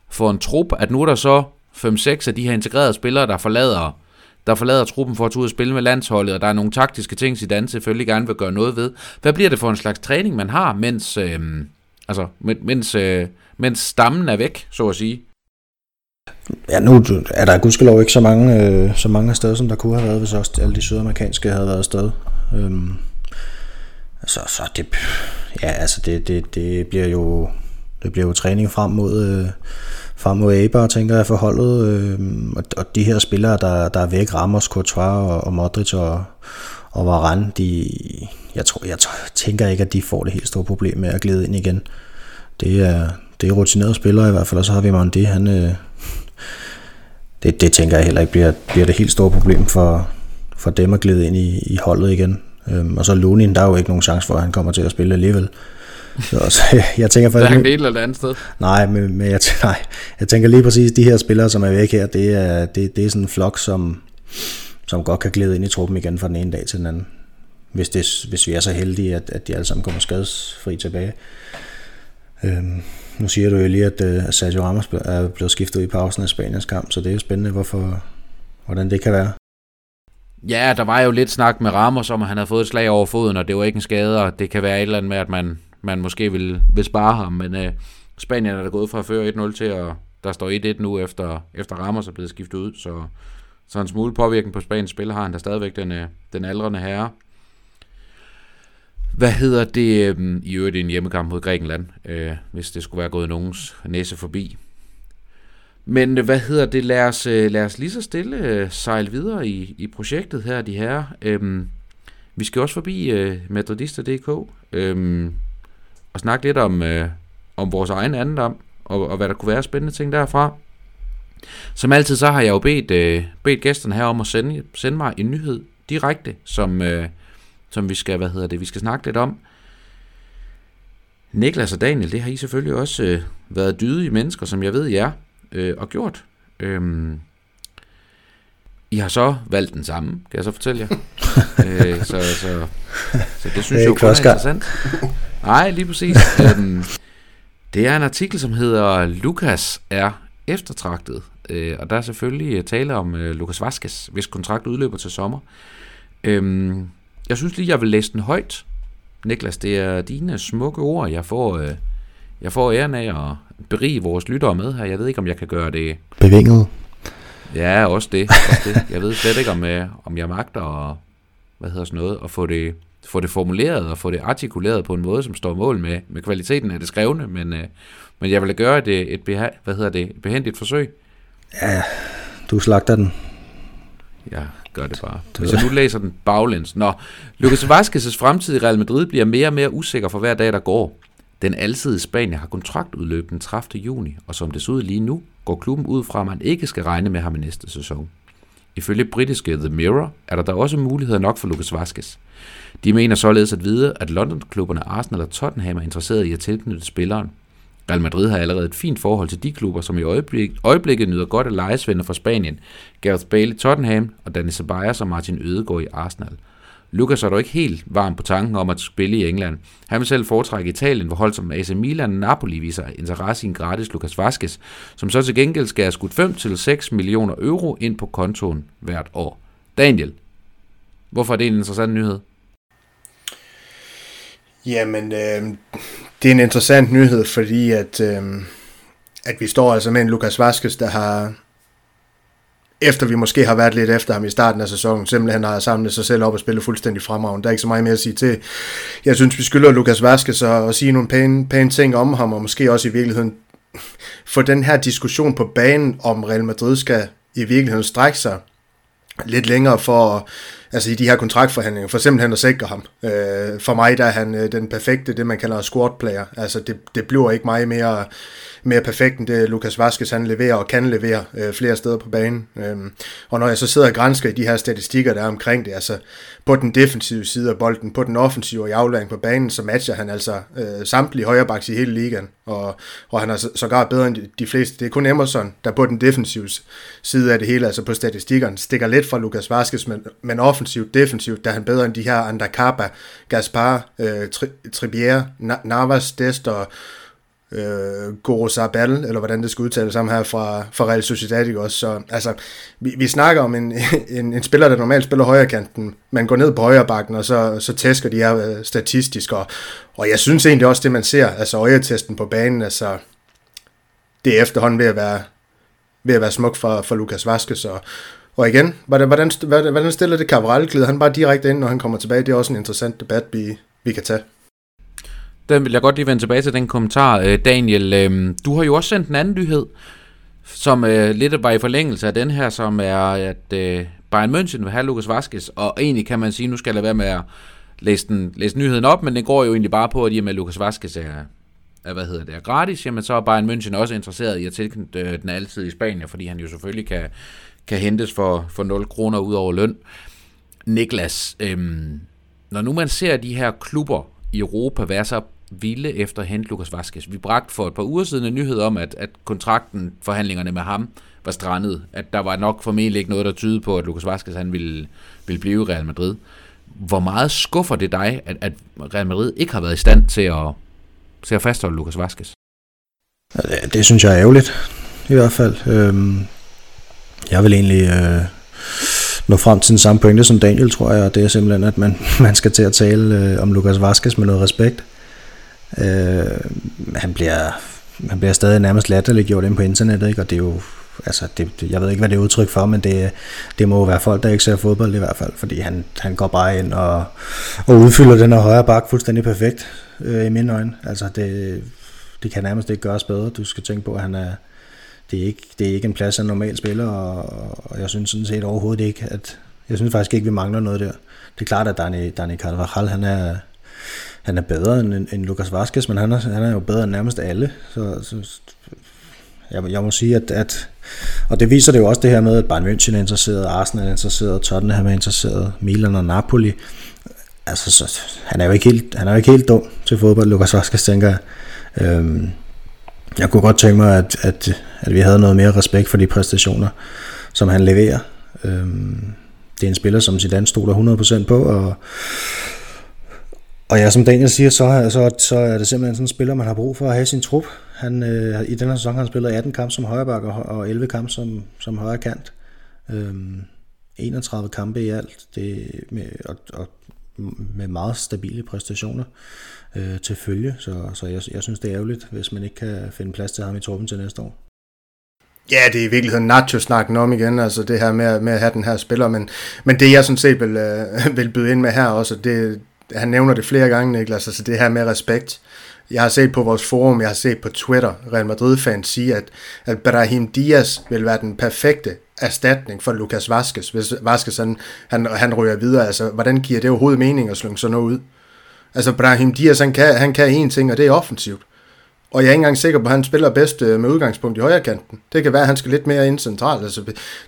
Speaker 1: for en trup, at nu er der så 5-6 af de her integrerede spillere, der forlader, der forlader truppen for at tage ud og spille med landsholdet, og der er nogle taktiske ting, Zidane selvfølgelig gerne vil gøre noget ved. Hvad bliver det for en slags træning, man har, mens, øh, altså, mens, øh, mens stammen er væk, så at sige?
Speaker 3: Ja, nu er der gudskelov ikke så mange, øh, så mange steder, som der kunne have været, hvis også alle de sydamerikanske havde været afsted. Øhm, så, så det, ja, altså det, det, det bliver jo det bliver jo træning frem mod øh, frem mod Eibar, tænker jeg, forholdet. Øh, og, og de her spillere, der, der er væk, Ramos, Courtois og, og Modric og, og Varane, de, jeg, tror, jeg tænker ikke, at de får det helt store problem med at glide ind igen. Det er, det er rutinerede spillere i hvert fald, og så har vi Mandi, han, øh, det, det tænker jeg heller ikke bliver, bliver det helt store problem for, for dem at glide ind i, i holdet igen. Øhm, og så Lunin, der er jo ikke nogen chance for, at han kommer til at spille alligevel. Så, så jeg tænker
Speaker 1: faktisk... Er det et eller andet sted.
Speaker 3: Nej, men, men jeg, nej, jeg tænker lige præcis, de her spillere, som er væk her, det er, det, det er sådan en flok, som, som godt kan glide ind i truppen igen fra den ene dag til den anden. Hvis, det, hvis vi er så heldige, at, at de alle sammen kommer skadesfri tilbage. Øhm, nu siger du jo lige, at, øh, Sergio Ramos er blevet skiftet ud i pausen af Spaniens kamp, så det er jo spændende, hvorfor, hvordan det kan være.
Speaker 1: Ja, der var jo lidt snak med Ramos om, at han havde fået et slag over foden, og det var ikke en skade, og det kan være et eller andet med, at man, man måske vil, vil spare ham, men uh, Spanien er da gået fra at føre 1-0 til, at der står 1-1 nu, efter, efter Ramos er blevet skiftet ud, så, så en smule påvirkning på Spaniens spil har han da stadigvæk den, øh, den aldrende herre. Hvad hedder det? Øhm, I øvrigt en hjemmekamp mod Grækenland, øh, hvis det skulle være gået nogens næse forbi. Men øh, hvad hedder det? Lad os, øh, lad os lige så stille øh, sejle videre i, i projektet her, de her. Øhm, vi skal også forbi øh, madridister.dk øhm, og snakke lidt om, øh, om vores egen andendom, og, og hvad der kunne være spændende ting derfra. Som altid så har jeg jo bedt, øh, bedt gæsterne her om at sende, sende mig en nyhed direkte, som, øh, som vi skal, hvad hedder det, vi skal snakke lidt om. Niklas og Daniel, det har I selvfølgelig også øh, været dydige mennesker, som jeg ved I er, øh, og gjort. Øhm, I har så valgt den samme, kan jeg så fortælle jer. øh, så, så, så det synes jeg jo kun er interessant. Nej, lige præcis. øhm, det er en artikel, som hedder Lukas er eftertragtet. Øh, og der er selvfølgelig øh, tale om øh, Lukas Vaskes, hvis kontrakt udløber til sommer. Øhm, jeg synes lige, jeg vil læse den højt. Niklas, det er dine smukke ord, jeg får, øh, jeg får æren af at berige vores lyttere med her. Jeg ved ikke, om jeg kan gøre det...
Speaker 3: Bevinget.
Speaker 1: Ja, også det. Også det. Jeg ved slet ikke, om, øh, om jeg magter at, hvad hedder sådan noget, at få det, få det formuleret og få det artikuleret på en måde, som står mål med, med kvaliteten af det skrevne, men, øh, men jeg vil gøre det et, beha- hvad hedder det, et behendigt forsøg.
Speaker 3: Ja, du slagter den.
Speaker 1: Ja, gør det bare. Hvis jeg nu læser den baglæns. Nå, Lucas Vazquez' fremtid i Real Madrid bliver mere og mere usikker for hver dag, der går. Den alsidige Spanier har kontraktudløb den 30. juni, og som det ser ud lige nu, går klubben ud fra, at man ikke skal regne med ham i næste sæson. Ifølge britiske The Mirror er der da også muligheder nok for Lucas Vazquez. De mener således at vide, at London-klubberne Arsenal og Tottenham er interesseret i at tilknytte spilleren. Real Madrid har allerede et fint forhold til de klubber, som i øjeblik, øjeblikket nyder godt af lejesvender fra Spanien. Gareth Bale i Tottenham og Dani Ceballos og Martin Ødegaard i Arsenal. Lucas er dog ikke helt varm på tanken om at spille i England. Han vil selv foretrække Italien, hvor hold som AC Milan og Napoli viser interesse i en gratis Lucas Vazquez, som så til gengæld skal have skudt 5-6 millioner euro ind på kontoen hvert år. Daniel, hvorfor er det en interessant nyhed?
Speaker 2: Jamen, øh, det er en interessant nyhed, fordi at, øh, at vi står altså med en Lukas Vaskes, der har, efter vi måske har været lidt efter ham i starten af sæsonen, simpelthen har samlet sig selv op og spillet fuldstændig fremragende. Der er ikke så meget mere at sige til. Jeg synes, vi skylder Lukas Vaskes at, at sige nogle pæne, pæne ting om ham, og måske også i virkeligheden få den her diskussion på banen, om Real Madrid skal i virkeligheden strække sig lidt længere for at altså i de her kontraktforhandlinger, for simpelthen at sikre ham. Øh, for mig der er han øh, den perfekte, det man kalder squad player. Altså det, det bliver ikke meget mere mere perfekt end det Lukas Vaskes han leverer og kan levere øh, flere steder på banen. Øhm, og når jeg så sidder og grænsker i de her statistikker, der er omkring det, altså på den defensive side af bolden, på den offensive og i aflæring på banen, så matcher han altså øh, samtlige højrebacks i hele ligaen, og, og han er så, sågar bedre end de, de fleste. Det er kun Emerson, der på den defensive side af det hele, altså på statistikkerne, stikker lidt fra Lukas Vaskes, men, men offensivt, defensivt, der er han bedre end de her Andacapa, Gaspar, øh, Tri- Tribier, Navas, Dest og øh, Goro Sabal, eller hvordan det skal udtales sammen her fra, fra Real Sociedad, ikke også? Så altså, vi, vi snakker om en, en, en spiller, der normalt spiller højre kanten, man går ned på højre bakken, og så, så tæsker de her øh, statistisk, og, og jeg synes egentlig også, det man ser, altså øjetesten på banen, altså, det er efterhånden ved at være, ved at være smuk for, for Lukas Vaskes, og, og igen, hvordan, hvordan, hvordan stiller det Cabral? Han bare direkte ind, når han kommer tilbage. Det er også en interessant debat, vi, vi kan tage.
Speaker 1: Den vil jeg godt lige vende tilbage til den kommentar. Øh, Daniel, øh, du har jo også sendt en anden nyhed, som øh, lidt var i forlængelse af den her, som er, at øh, Bayern München vil have Lukas Vaskes, og egentlig kan man sige, nu skal jeg lade være med at læse, den, læse nyheden op, men det går jo egentlig bare på, at i og med Lukas Vaskes er, er, hvad hedder det, er gratis, jamen så er Bayern München også interesseret i at tilknytte øh, den altid i Spanien, fordi han jo selvfølgelig kan, kan hentes for, for 0 kroner ud over løn. Niklas, øhm, når nu man ser de her klubber i Europa være så ville efter at hente Lukas Vaskes. Vi bragte for et par uger siden en nyhed om, at, at kontrakten, forhandlingerne med ham, var strandet. At der var nok formentlig ikke noget, der tyder på, at Lukas Vaskes han ville, ville blive i Real Madrid. Hvor meget skuffer det dig, at, at Real Madrid ikke har været i stand til at, til at fastholde Lukas Vaskes?
Speaker 3: Ja, det, det synes jeg er ærgerligt, i hvert fald. Øhm, jeg vil egentlig øh, nå frem til den samme pointe som Daniel, tror jeg, og det er simpelthen, at man, man skal til at tale øh, om Lukas Vaskes med noget respekt. Øh, han, bliver, han bliver stadig nærmest latterliggjort ind på internettet, ikke? og det er jo altså det, det, jeg ved ikke, hvad det er udtryk for, men det, det må jo være folk, der ikke ser fodbold i hvert fald, fordi han, han går bare ind og, og udfylder den her højre bak fuldstændig perfekt øh, i mine øjne. Altså det, det kan nærmest ikke gøres bedre. Du skal tænke på, at han er, det er ikke, det er ikke en plads af en normal spiller, og, og jeg synes sådan set overhovedet ikke, at Jeg synes faktisk ikke, vi mangler noget der. Det er klart, at Dani, Dani Carvajal, han er, han er bedre end, end Lucas Vazquez, men han er, han er jo bedre end nærmest alle. Så, så jeg, jeg må sige, at, at, og det viser det jo også det her med, at Bayern München er interesseret, Arsenal er interesseret, Tottenham er interesseret, Milan og Napoli. Altså, så, han er jo ikke helt, han er jo ikke helt dum til fodbold, Lucas Vazquez, tænker jeg. Øhm, jeg kunne godt tænke mig, at, at, at vi havde noget mere respekt for de præstationer, som han leverer. Øhm, det er en spiller, som Zidane stoler 100% på, og, og ja, som Daniel siger, så, så, så er det simpelthen sådan en spiller, man har brug for at have sin trup. Han, øh, I den her sæson har han spillet 18 kampe som højreback og, og 11 kampe som, som højre kant. Øhm, 31 kampe i alt, det med, og, og med meget stabile præstationer øh, til følge, så, så jeg, jeg synes, det er ærgerligt, hvis man ikke kan finde plads til ham i truppen til næste år.
Speaker 2: Ja, det er i virkeligheden Nacho-snakken om igen, altså det her med, med at have den her spiller, men, men det jeg sådan set vil, øh, vil byde ind med her også, det, han nævner det flere gange, Niklas, altså det her med respekt. Jeg har set på vores forum, jeg har set på Twitter, Real Madrid-fans sige, at, at Brahim Diaz vil være den perfekte erstatning for Lucas Vasquez, hvis Vazquez han, han, han ryger videre. Altså, hvordan giver det overhovedet mening at slynge sådan noget ud? Altså, Brahim Diaz, han kan, han kan én ting, og det er offensivt. Og jeg er ikke engang sikker på, at han spiller bedst øh, med udgangspunkt i højre kanten. Det kan være, at han skal lidt mere ind centralt. Altså,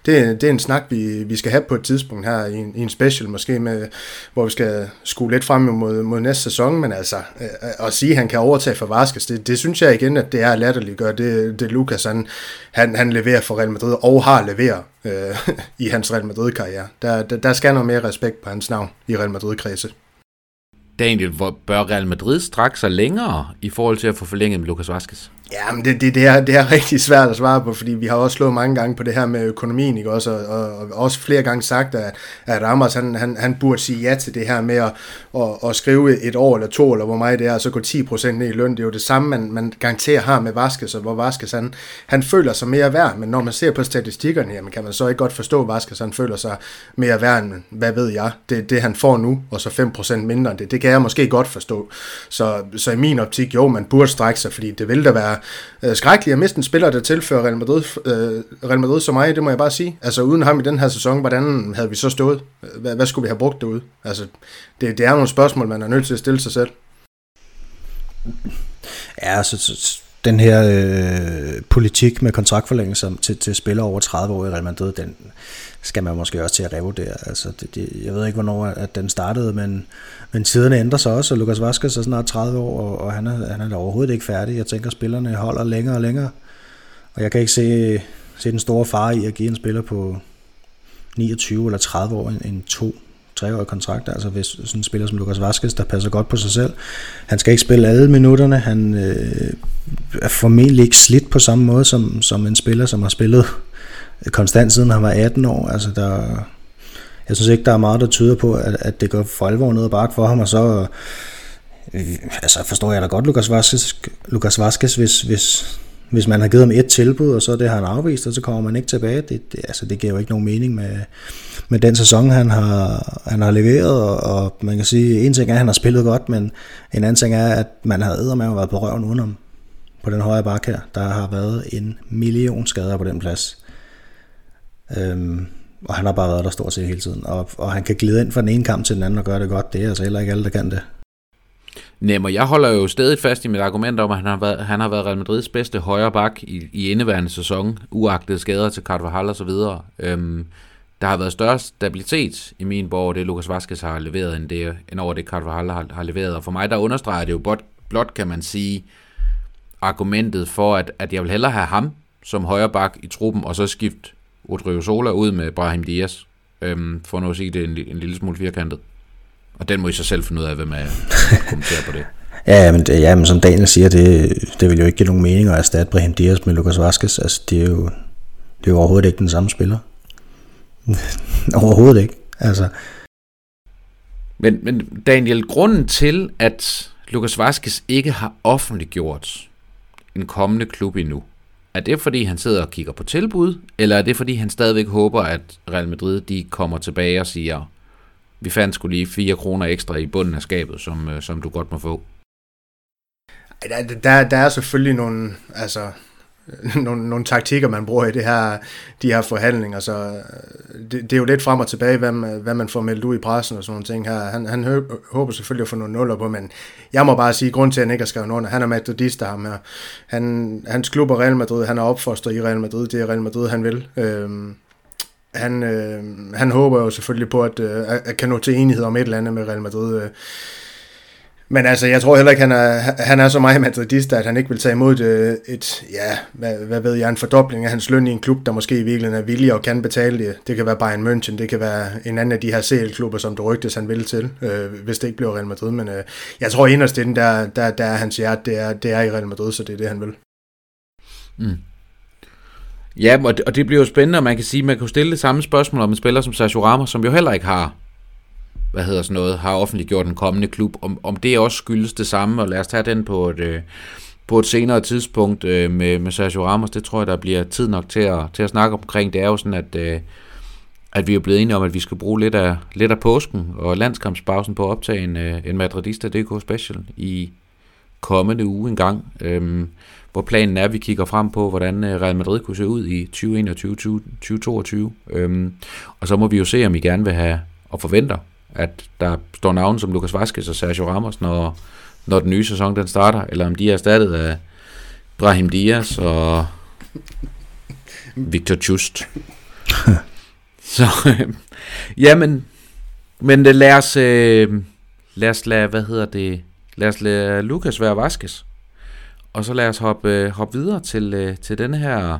Speaker 2: det, det er en snak, vi, vi skal have på et tidspunkt her i en, i en special måske, med, hvor vi skal skue lidt frem mod, mod næste sæson. Men altså, øh, at sige, at han kan overtage for Vaskes, det, det synes jeg igen, at det er latterligt gør. Det, det Lukas, han, han, han leverer for Real Madrid, og har leveret øh, i hans Real Madrid-karriere. Der, der, der skal noget mere respekt på hans navn i Real Madrid-kredse.
Speaker 1: Daniel, hvor bør Real Madrid strække sig længere i forhold til at få forlænget med Lucas Vazquez?
Speaker 2: Ja, men det, det, det, er, det er rigtig svært at svare på, fordi vi har også slået mange gange på det her med økonomien, ikke? Også, og, og, og også flere gange sagt, at, at Ramos han, han, han burde sige ja til det her med at, at, at skrive et år eller to, eller hvor meget det er, og så gå 10% ned i løn. Det er jo det samme, man, man garanterer har med Vaskes, og hvor Vaskes han, han føler sig mere værd, men når man ser på statistikkerne, jamen, kan man så ikke godt forstå, at Vaskes han føler sig mere værd, end hvad ved jeg, det, det han får nu, og så 5% mindre end det, det kan jeg måske godt forstå. Så, så i min optik, jo, man burde strække sig, fordi det vil da være øh, skrækkelig at miste en spiller, der tilfører Real Madrid, øh, Real Madrid så meget, det må jeg bare sige. Altså uden ham i den her sæson, hvordan havde vi så stået? Hvad, hvad skulle vi have brugt derude? Altså, det, det er nogle spørgsmål, man er nødt til at stille sig selv.
Speaker 3: Ja, så, så, den her øh, politik med kontraktforlængelse til, til spillere over 30 år i Real Madrid, den skal man måske også til at revurdere. Altså, det, det, jeg ved ikke, hvornår at den startede, men, men tiderne ændrer sig også, og Lukas Vazquez er snart 30 år, og, og han, er, han er overhovedet ikke færdig. Jeg tænker, at spillerne holder længere og længere, og jeg kan ikke se, se den store fare i at give en spiller på 29 eller 30 år en, en to treårig kontrakt, altså hvis sådan en spiller som Lukas Vaskes, der passer godt på sig selv. Han skal ikke spille alle minutterne, han øh, er formentlig ikke slidt på samme måde som, som en spiller, som har spillet konstant siden han var 18 år. Altså der, jeg synes ikke, der er meget, der tyder på, at, at det går for alvor ned og bakke for ham, og så øh, altså forstår jeg da godt Lukas Vaskes, Lukas Vaskes hvis, hvis, hvis man har givet ham et tilbud, og så det har han afvist, og så kommer man ikke tilbage. Det, det, altså, det giver jo ikke nogen mening med, med den sæson, han har, han har leveret, og, og man kan sige, en ting er, at han har spillet godt, men en anden ting er, at man har eddermame været på røven udenom på den højre bakke her. Der har været en million skader på den plads. Øhm, og han har bare været der stort set hele tiden. Og, og han kan glide ind fra den ene kamp til den anden og gøre det godt. Det er altså heller ikke alle, der kan det.
Speaker 1: Nem, og jeg holder jo stadig fast i mit argument om, at han har været, han har været Real Madrids bedste højre bak i, i indeværende sæson, uagtet skader til Carvajal og så videre. Øhm, der har været større stabilitet i min borg, det Lukas Vazquez har leveret, end, det, end over det Carvajal har, har leveret. Og for mig, der understreger det jo blot, blot kan man sige, argumentet for, at, at jeg vil hellere have ham som højre bak i truppen, og så skifte Rodrigo Sola ud med Brahim Diaz, øhm, for nu at sige det en, en lille smule firkantet. Og den må I så selv finde ud af, hvem er kommenterer på det.
Speaker 3: Ja, men, ja, men som Daniel siger, det, det vil jo ikke give nogen mening at erstatte Brahim Diaz med Lucas Vazquez. Altså, det er jo, det er jo overhovedet ikke den samme spiller. overhovedet ikke. Altså.
Speaker 1: Men, men Daniel, grunden til, at Lucas Vazquez ikke har offentliggjort en kommende klub endnu, er det fordi, han sidder og kigger på tilbud, eller er det fordi, han stadigvæk håber, at Real Madrid de kommer tilbage og siger, vi fandt skulle lige 4 kroner ekstra i bunden af skabet, som, øh, som du godt må få?
Speaker 2: Der, der, der er selvfølgelig nogle, altså, nogle, nogle taktikker, man bruger i det her, de her forhandlinger, så øh, det, det er jo lidt frem og tilbage, hvad man, øh, hvad man får meldt ud i pressen og sådan nogle ting her. Han, han håber selvfølgelig at få nogle nuller på, men jeg må bare sige, grund til, at han ikke har skrevet under, han er madridist, der ham her. Han, hans klub er Real Madrid, han er opfostret i Real Madrid, det er Real Madrid, han vil. Øhm, han, øh, han håber jo selvfølgelig på, at, øh, at kan nå til enighed om et eller andet med Real Madrid. Øh, men altså, jeg tror heller ikke, han er, han er så meget madridist, at han ikke vil tage imod et, et ja, hvad, hvad ved jeg, en fordobling af hans løn i en klub, der måske i virkeligheden er villig og kan betale det. Det kan være Bayern München, det kan være en anden af de her CL-klubber, som det rygtes, han vil til, øh, hvis det ikke bliver Real Madrid. Men øh, jeg tror inderst inden, der, der, der er hans hjerte, det er, det er i Real Madrid, så det er det, han vil.
Speaker 1: Mm. Ja, og det, og det bliver jo spændende, og man kan sige, man kan stille det samme spørgsmål om en spiller som Sergio Ramos, som jo heller ikke har hvad hedder sådan noget, har offentliggjort en kommende klub, om, om det også skyldes det samme, og lad os tage den på et, øh, på et senere tidspunkt øh, med, med Sergio Ramos, det tror jeg, der bliver tid nok til at, til at snakke omkring. Det er jo sådan, at, øh, at vi er blevet enige om, at vi skal bruge lidt af, lidt af påsken og landskampspausen på at optage en, øh, en Madridista DK Special i kommende uge en gang, øh, hvor planen er, at vi kigger frem på, hvordan Real Madrid kunne se ud i 2021-2022. Øh, og så må vi jo se, om I gerne vil have og forventer at der står navn som Lucas Vazquez og Sergio Ramos, når, når den nye sæson den starter, eller om de er erstattet af Brahim Diaz og Victor Just. Så, øh, jamen, men det, lad os, øh, lad os lade, hvad hedder det, lad os lade Lucas være Vazquez. Og så lad os hoppe, øh, hoppe videre til, øh, til denne her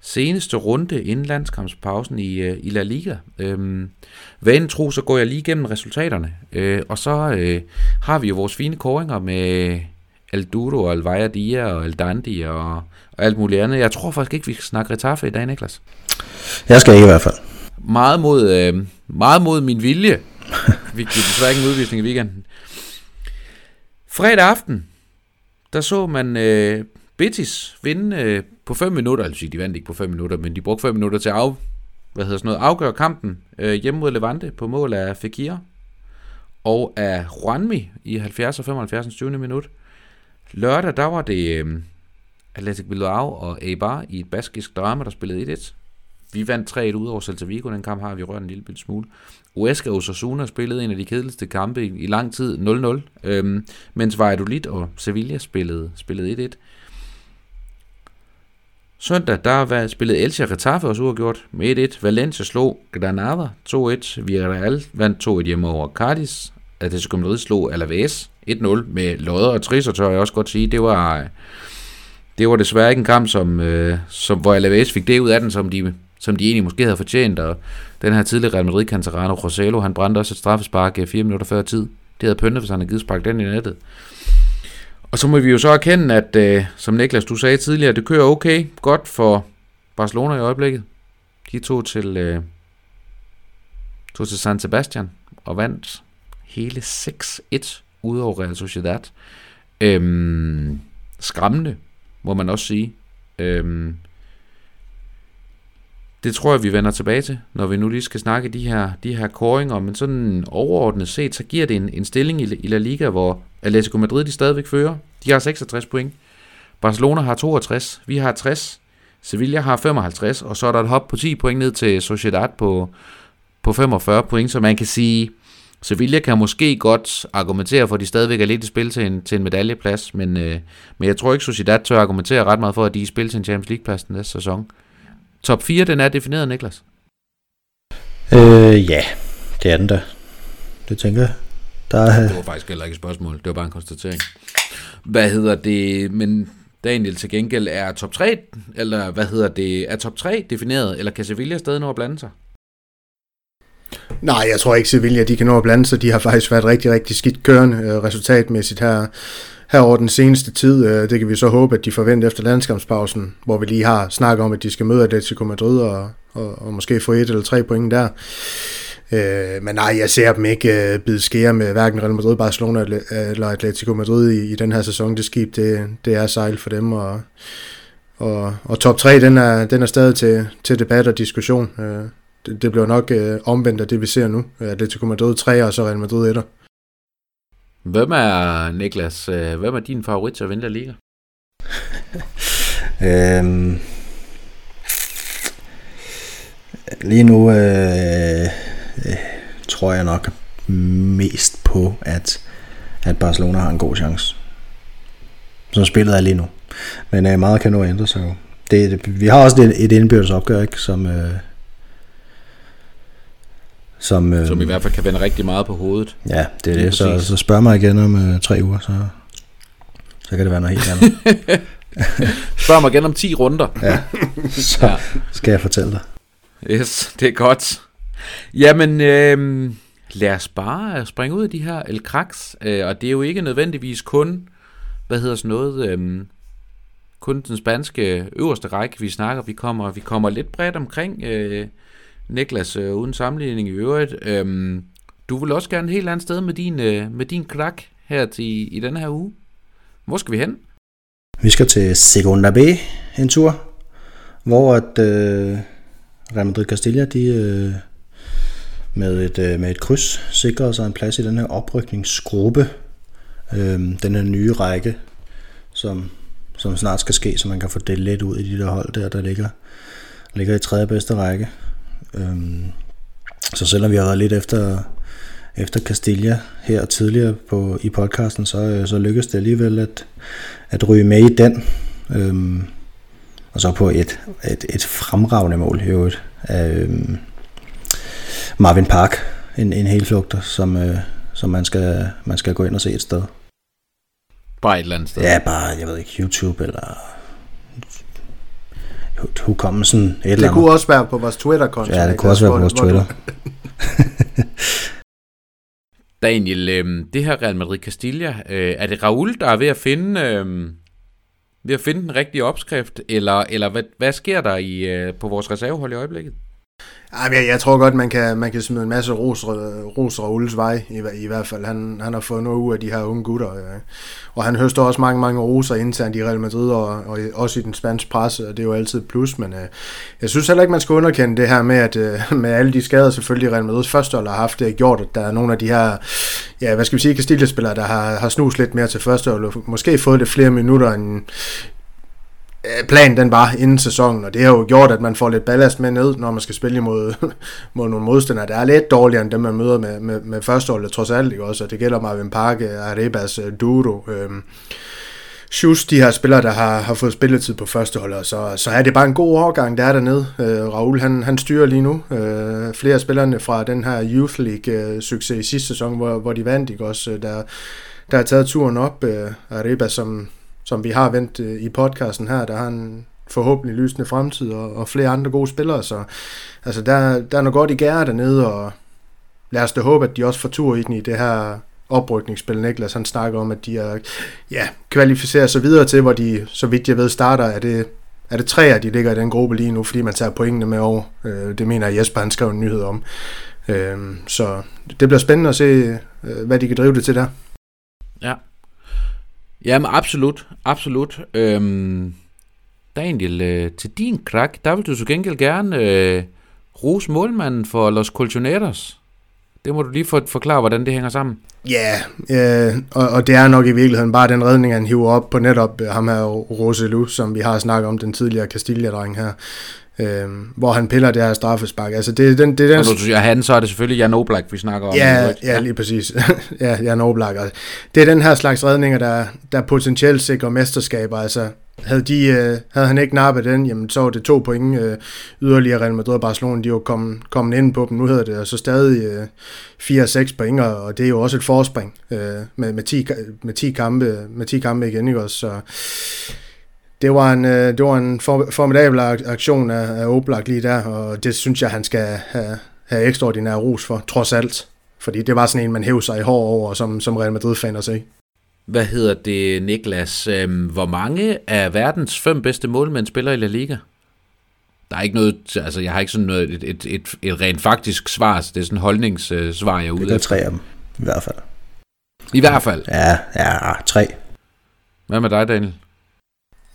Speaker 1: seneste runde inden landskampspausen i, øh, i La Liga. Øhm, vanen tro, så går jeg lige igennem resultaterne. Øh, og så øh, har vi jo vores fine koringer med og Alvaya Dia og Aldandi og, og alt muligt andet. Jeg tror faktisk ikke, vi skal snakke Retaffe i dag, Niklas.
Speaker 3: Jeg skal ikke i hvert fald.
Speaker 1: Meget mod, øh, meget mod min vilje. vi giver desværre ikke en udvisning i weekenden. Fredag aften, der så man øh, Betis vinde øh, på 5 minutter, altså de vandt ikke på 5 minutter, men de brugte 5 minutter til at af, hvad hedder sådan noget, afgøre kampen øh, hjemme mod Levante på mål af Fekir og af Juanmi i 70 og 75. 20. minut. Lørdag, der var det øh, Athletic Bilbao og Eibar i et baskisk drama, der spillede 1-1. Vi vandt 3-1 ud over Celta Vigo, den kamp har vi rørt en lille smule. Uesca og Osasuna spillede en af de kedeligste kampe i, i lang tid, 0-0, øhm, mens Valladolid og Sevilla spillede, spillede 1-1. Søndag der var spillet Elche Getafe også uafgjort med 1-1. Valencia slog Granada 2-1. Villarreal vandt 2-1 hjemme over Cardis. Atletico Madrid slog Alaves 1-0 med lodder og trisser, tør jeg også godt sige. Det var, øh, det var desværre ikke en kamp, som, øh, som, hvor Alaves fik det ud af den, som de, som de egentlig måske havde fortjent. Og den her tidligere Real Madrid Cantarano Roselo, han brændte også et straffespark 4 minutter før tid. Det havde pyntet, hvis han havde givet spark den i nettet. Og så må vi jo så erkende, at øh, som Niklas du sagde tidligere, det kører okay godt for Barcelona i øjeblikket. De tog til, øh, tog til San Sebastian og vandt hele 6-1 ud over Real Sociedad. Øhm, skræmmende, må man også sige. Øhm, det tror jeg, vi vender tilbage til, når vi nu lige skal snakke de her, de her koringer. Men sådan overordnet set, så giver det en, en stilling i, i La Liga, hvor Atletico Madrid de stadigvæk fører. De har 66 point. Barcelona har 62. Vi har 60. Sevilla har 55. Og så er der et hop på 10 point ned til Sociedad på, på 45 point. Så man kan sige, Sevilla kan måske godt argumentere for, at de stadigvæk er lidt i spil til en, til en medaljeplads. Men, øh, men jeg tror ikke, Sociedad tør argumentere ret meget for, at de er i spil til en Champions League-plads den næste sæson. Top 4, den er defineret, Niklas?
Speaker 3: Øh, ja, det er den da. Det tænker jeg.
Speaker 1: Der er... Det var faktisk heller ikke et spørgsmål, det var bare en konstatering. Hvad hedder det, men Daniel til gengæld er top 3, eller hvad hedder det, er top 3 defineret, eller kan Sevilla stadig nå at blande sig?
Speaker 2: Nej, jeg tror ikke Sevilla, de kan nå at blande sig. De har faktisk været rigtig, rigtig skidt kørende øh, resultatmæssigt her, her over den seneste tid. Øh, det kan vi så håbe, at de forventer efter landskampspausen, hvor vi lige har snakket om, at de skal møde Atletico Madrid og, og, og måske få et eller tre point der. Øh, men nej, jeg ser dem ikke øh, bide skære med hverken Real Madrid, Barcelona eller Atletico Madrid i, i den her sæson. Det skib, det, det er sejl for dem, og, og, og top 3, den er, den er stadig til, til debat og diskussion. Øh, det, det bliver nok øh, omvendt af det, vi ser nu. Atletico Madrid 3, og så Real Madrid 1.
Speaker 1: Hvem er, Niklas, øh, hvem er din favorit til at vinde Liga?
Speaker 3: Øhm, lige nu øh, øh, tror jeg nok mest på, at, at Barcelona har en god chance. Som spillet er lige nu. Men øh, meget kan nu ændre sig jo. Det, det, vi har også et, et indbyrdes opgør, ikke, som, øh,
Speaker 1: som, øh, som i hvert fald kan vende rigtig meget på hovedet.
Speaker 3: Ja, det er det. Så, så spørg mig igen om øh, tre uger, så, så kan det være noget helt andet.
Speaker 1: spørg mig igen om 10 runder.
Speaker 3: ja, så ja. skal jeg fortælle dig.
Speaker 1: Yes, det er godt. Jamen, øh, lad os bare springe ud af de her El Cracks, øh, og det er jo ikke nødvendigvis kun, hvad hedder sådan noget, øh, kun den spanske øverste række, vi snakker. Vi kommer, vi kommer lidt bredt omkring, øh, Niklas, øh, uden sammenligning i øvrigt. Øh, du vil også gerne et helt andet sted med din, øh, med din krak her til, i denne her uge. Hvor skal vi hen?
Speaker 3: Vi skal til Segunda B en tur, hvor at øh, Real Madrid Castilla, de øh, med, et, øh, med et kryds sikrede sig en plads i den her oprykningsgruppe. Øh, den her nye række, som, som snart skal ske, så man kan få det lidt ud i de der hold der, der ligger, ligger i tredje bedste række. Øh, så selvom vi har været lidt efter, efter Castilla her tidligere på, i podcasten, så, øh, så lykkedes det alligevel at, at ryge med i den. Øhm, og så på et, et, et fremragende mål i øvrigt af øhm, Marvin Park, en, en helflugter, som, øh, som man, skal, man skal gå ind og se et sted.
Speaker 1: Bare et eller andet sted?
Speaker 3: Ja, bare, jeg ved ikke, YouTube eller hukommelsen. Et
Speaker 2: det
Speaker 3: eller
Speaker 2: kunne også være på vores Twitter-konto.
Speaker 3: Ja, det kunne også være på vores Twitter.
Speaker 1: Daniel, øh, det her Real Madrid Castilla, øh, er det Raul, der er ved at finde, øh, ved at finde den rigtige opskrift, eller, eller hvad, hvad sker der i, øh, på vores reservehold i øjeblikket?
Speaker 2: Jeg, jeg tror godt, man kan, man kan smide en masse ros, ros Rauls vej, i, i hvert fald. Han, han har fået noget ud af de her unge gutter. Ja. Og han høster også mange, mange roser internt i Real Madrid, og, og også i den spanske presse, og det er jo altid plus. Men øh, jeg synes heller ikke, man skal underkende det her med, at øh, med alle de skader selvfølgelig Real Madrids første hold har haft, det gjort, at der er nogle af de her, ja, hvad skal vi sige, Castilla-spillere, der har, har snus lidt mere til første hold, måske fået lidt flere minutter, end, Øh, planen den var inden sæsonen, og det har jo gjort, at man får lidt ballast med ned, når man skal spille imod mod nogle modstandere, der er lidt dårligere end dem, man møder med, med, med førsteholdet, trods alt, ikke også? Og det gælder Marvin Park, Arebas, øh, Duro, øhm, Schus, de her spillere, der har, har fået spilletid på førsteholdet, så, så er det bare en god overgang, der er dernede. Øh, Raul, han, han styrer lige nu. Øh, flere af spillerne fra den her Youth League-succes øh, i sidste sæson, hvor, hvor de vandt, ikke også? Der, der har taget turen op. Øh, Arebas, som som vi har vendt øh, i podcasten her, der har en forhåbentlig lysende fremtid, og, og flere andre gode spillere, så altså, der, der er noget godt i gære dernede, og lad os da håbe, at de også får tur i den i det her oprykningsspil. Niklas han snakker om, at de er ja, kvalificerer sig videre til, hvor de, så vidt jeg ved, starter. Er det, er det tre de ligger i den gruppe lige nu, fordi man tager pointene med over. Øh, det mener Jesper, han skrev en nyhed om. Øh, så det bliver spændende at se, øh, hvad de kan drive det til der.
Speaker 1: Ja, Jamen absolut, absolut. Øhm, Daniel, øh, til din krak, der vil du så gengæld gerne øh, rose målmanden for Los Colchoneros. Det må du lige for, forklare, hvordan det hænger sammen.
Speaker 2: Ja, yeah, øh, og, og det er nok i virkeligheden bare den redning, han hiver op på netop øh, ham her Roselu, som vi har snakket om, den tidligere Castilla-dreng her øh, hvor han piller det her straffespark. Altså det, den, det er den... Og
Speaker 1: du siger han, så er det selvfølgelig Jan Oblak, vi snakker om.
Speaker 2: Ja, ja, ja, lige præcis. ja, Jan Oblak. Altså, det er den her slags redninger, der, der potentielt sikrer mesterskaber. Altså, havde, de, øh, havde han ikke nappet den, jamen, så var det to point øh, yderligere Real Madrid og Barcelona, de var kommet, kommet ind på dem. Nu hedder det og så stadig øh, 4-6 point, og det er jo også et forspring øh, med, med, 10, med, 10 kampe, med 10 kampe igen. Ikke også? Så det var en, øh, det var en formidabel aktion af, af Oblak lige der, og det synes jeg, han skal have, have ekstraordinær ros for, trods alt. Fordi det var sådan en, man hævde sig i hår over, som, som Real Madrid-fan at se.
Speaker 1: Hvad hedder det, Niklas? Øhm, hvor mange af verdens fem bedste målmænd spiller i La Liga? Der er ikke noget, altså jeg har ikke sådan noget, et, et, et, et rent faktisk svar, det er sådan en holdningssvar, jeg er ude
Speaker 3: Det er tre af dem, i hvert fald.
Speaker 1: I hvert fald?
Speaker 3: Ja, ja, tre.
Speaker 1: Hvad med dig, Daniel?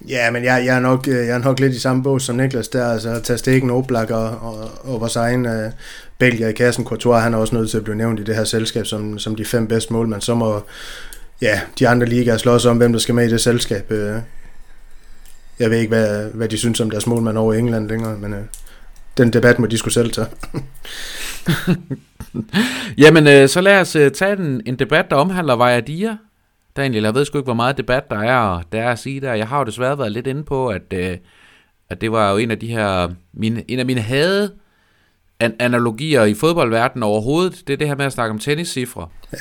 Speaker 2: Ja, men jeg, jeg, er nok, øh, jeg er nok lidt i samme bås som Niklas der, altså at tage stikken Oblak og, og, og vores egen øh, Belgier i kassen, Courtois, han er også nødt til at blive nævnt i det her selskab som, som de fem bedste målmænd, så må ja, de andre ligaer slås om, hvem der skal med i det selskab. Øh, jeg ved ikke, hvad, hvad de synes om deres målmand over England længere, men øh, den debat må de skulle selv tage.
Speaker 1: Jamen, øh, så lad os øh, tage en, en debat, der omhandler Vajadia. Daniel, jeg ved sgu ikke, hvor meget debat der er, der er at sige der. Jeg har jo desværre været lidt inde på, at, øh, at det var jo en af de her, mine, en af mine hade an- analogier i fodboldverdenen overhovedet. Det er det her med at snakke om tenniscifre.
Speaker 2: Ja,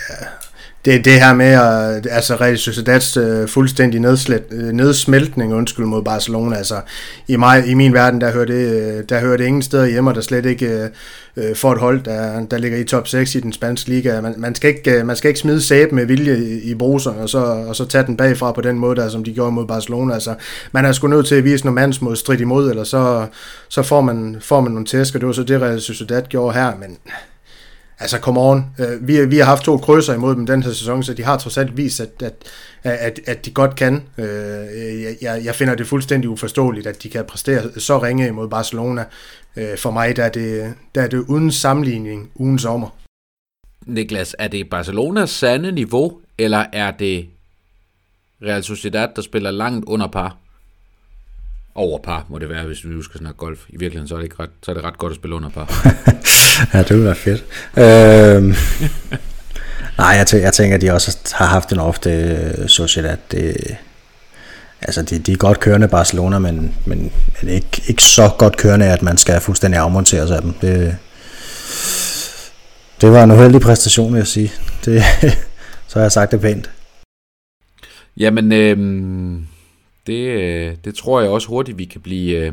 Speaker 2: det, det her med, at, altså Real Sociedad's uh, fuldstændig nedslet, uh, øh, nedsmeltning undskyld, mod Barcelona, altså i, mig, i min verden, der hører, det, uh, der hører det ingen steder hjemme, der slet ikke uh, får et hold, der, der ligger i top 6 i den spanske liga. Man, man, skal, ikke, uh, man skal ikke smide sæbe med vilje i, i bruseren, og så, og så tage den bagfra på den måde, der, som de gjorde mod Barcelona. Altså, man er sgu nødt til at vise noget mandsmod imod, eller så, så får, man, får man nogle tæsk, og det var så det, Real Sociedad gjorde her, men Altså, come on. Øh, vi, vi har haft to krydser imod dem den her sæson, så de har trods alt vist, at, at, at, at de godt kan. Øh, jeg, jeg finder det fuldstændig uforståeligt, at de kan præstere så ringe imod Barcelona. Øh, for mig der er, det, der er det uden sammenligning ugen sommer.
Speaker 1: Niklas, er det Barcelonas sande niveau, eller er det Real Sociedad, der spiller langt under par? Over par må det være, hvis vi nu skal snakke golf. I virkeligheden så er det, ikke ret, så er det ret godt at spille under par.
Speaker 3: ja, det ville være fedt. Øhm, nej, jeg, tænker, jeg tænker, at de også har haft en ofte uh, Sociedad. Det, altså, de, de er godt kørende Barcelona, men, men, men ikke, ikke så godt kørende, at man skal fuldstændig afmontere sig af dem. Det, det var en uheldig præstation, vil jeg sige. Det, så har jeg sagt det pænt.
Speaker 1: Jamen, øhm, det, øh, det tror jeg også hurtigt, vi kan blive, øh,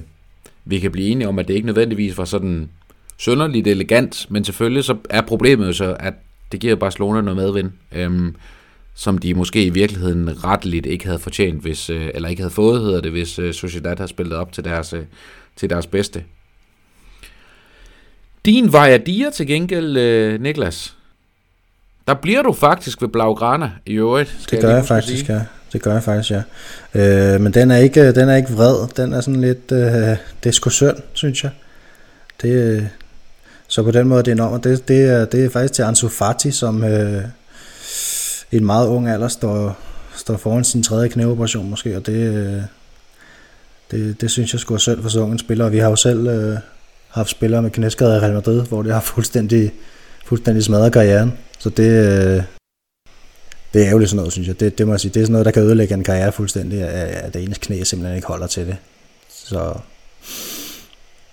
Speaker 1: vi kan blive enige om, at det ikke nødvendigvis var sådan sønderligt elegant, men selvfølgelig så er problemet jo så, at det giver Barcelona noget medvind, øhm, som de måske i virkeligheden retteligt ikke havde fortjent, hvis, øh, eller ikke havde fået, hedder det, hvis øh, Sociedad havde spillet op til deres, øh, til deres bedste. Din Vajadia til gengæld, øh, Niklas, der bliver du faktisk ved Blaugrana i øvrigt.
Speaker 3: Skal det gør jeg, jeg faktisk, sige. ja. Det gør jeg faktisk, ja. Øh, men den er, ikke, øh, den er ikke vred. Den er sådan lidt... Øh, det er sgu synd, synes jeg. Det, øh, så på den måde, det er enormt. Det, det, er, det er faktisk til Ansu Fati, som øh, i en meget ung alder står, står foran sin tredje knæoperation måske, og det, øh, det, det synes jeg skulle synd for så unge spillere. Vi har jo selv øh, haft spillere med knæskader i Real Madrid, hvor det har fuldstændig, fuldstændig smadret karrieren. Så det, øh, det er ærgerligt sådan noget, synes jeg. Det, det må jeg sige. Det er sådan noget, der kan ødelægge en karriere fuldstændig, at det ene knæ simpelthen ikke holder til det. Så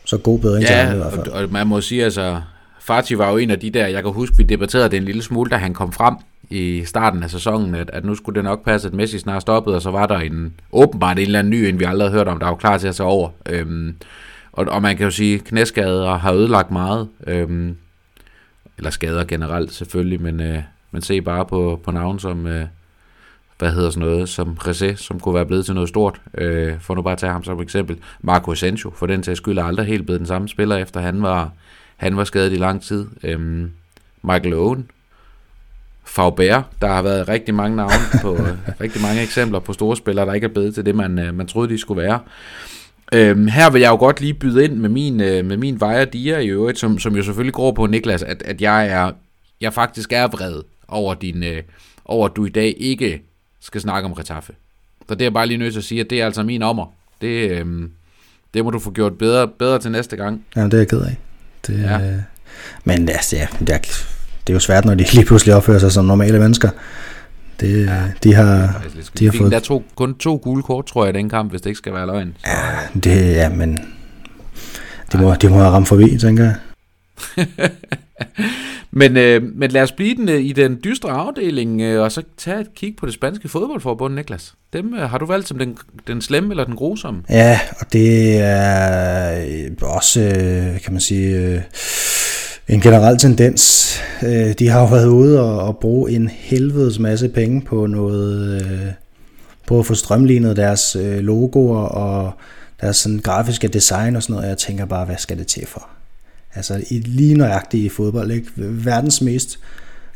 Speaker 3: så god bedring
Speaker 1: ja, til i hvert fald. Og, og man må sige, altså, Fati var jo en af de der, jeg kan huske, vi debatterede det en lille smule, da han kom frem i starten af sæsonen, at, at nu skulle det nok passe, at Messi snart stoppede, og så var der en, åbenbart en eller anden ny, end vi aldrig havde hørt om, der var klar til at tage over. Øhm, og, og man kan jo sige, at knæskader har ødelagt meget. Øhm, eller skader generelt selvfølgelig, men, øh, men se bare på, på navn som, øh, hvad hedder sådan noget, som Ressé, som kunne være blevet til noget stort, øh, for nu bare at tage ham som eksempel. Marco Asensio, for den til skyld, er aldrig helt blevet den samme spiller, efter han var, han var skadet i lang tid. Øh, Michael Owen, Faubert, der har været rigtig mange navne på, rigtig mange eksempler på store spillere, der ikke er blevet til det, man, øh, man troede, de skulle være. Øhm, her vil jeg jo godt lige byde ind med min, øh, med min Vejre Dia i øvrigt, som, som jo selvfølgelig går på, Niklas, at, at jeg er jeg faktisk er vred over, din, øh, over at du i dag ikke skal snakke om Retaffe. Så det er bare lige nødt til at sige, at det er altså min ommer. Det, øhm, det må du få gjort bedre, bedre til næste gang.
Speaker 3: Ja, det er jeg ked af. Det, ja. øh, men altså, ja, det, er, det er jo svært, når de lige pludselig opfører sig som normale mennesker. Det, ja, de har,
Speaker 1: de har fået... Der er to, kun to gule kort, tror jeg, i den kamp, hvis det ikke skal være løgn.
Speaker 3: Så... Ja, det, ja, men de må, de må have ramt forbi, tænker jeg.
Speaker 1: men, øh, men lad os blive den, øh, i den dystre afdeling, øh, og så tage et kig på det spanske fodboldforbund, Niklas. Dem øh, har du valgt som den, den slemme eller den grusomme?
Speaker 3: Ja, og det er øh, også, øh, kan man sige, øh, en generel tendens. Øh, de har jo været ude og, og bruge en helvedes masse penge på noget, øh, på at få strømlignet deres øh, logoer og deres sådan, grafiske design og sådan noget. Jeg tænker bare, hvad skal det til for? Altså i lige nøjagtigt i fodbold. Ikke? Verdens mest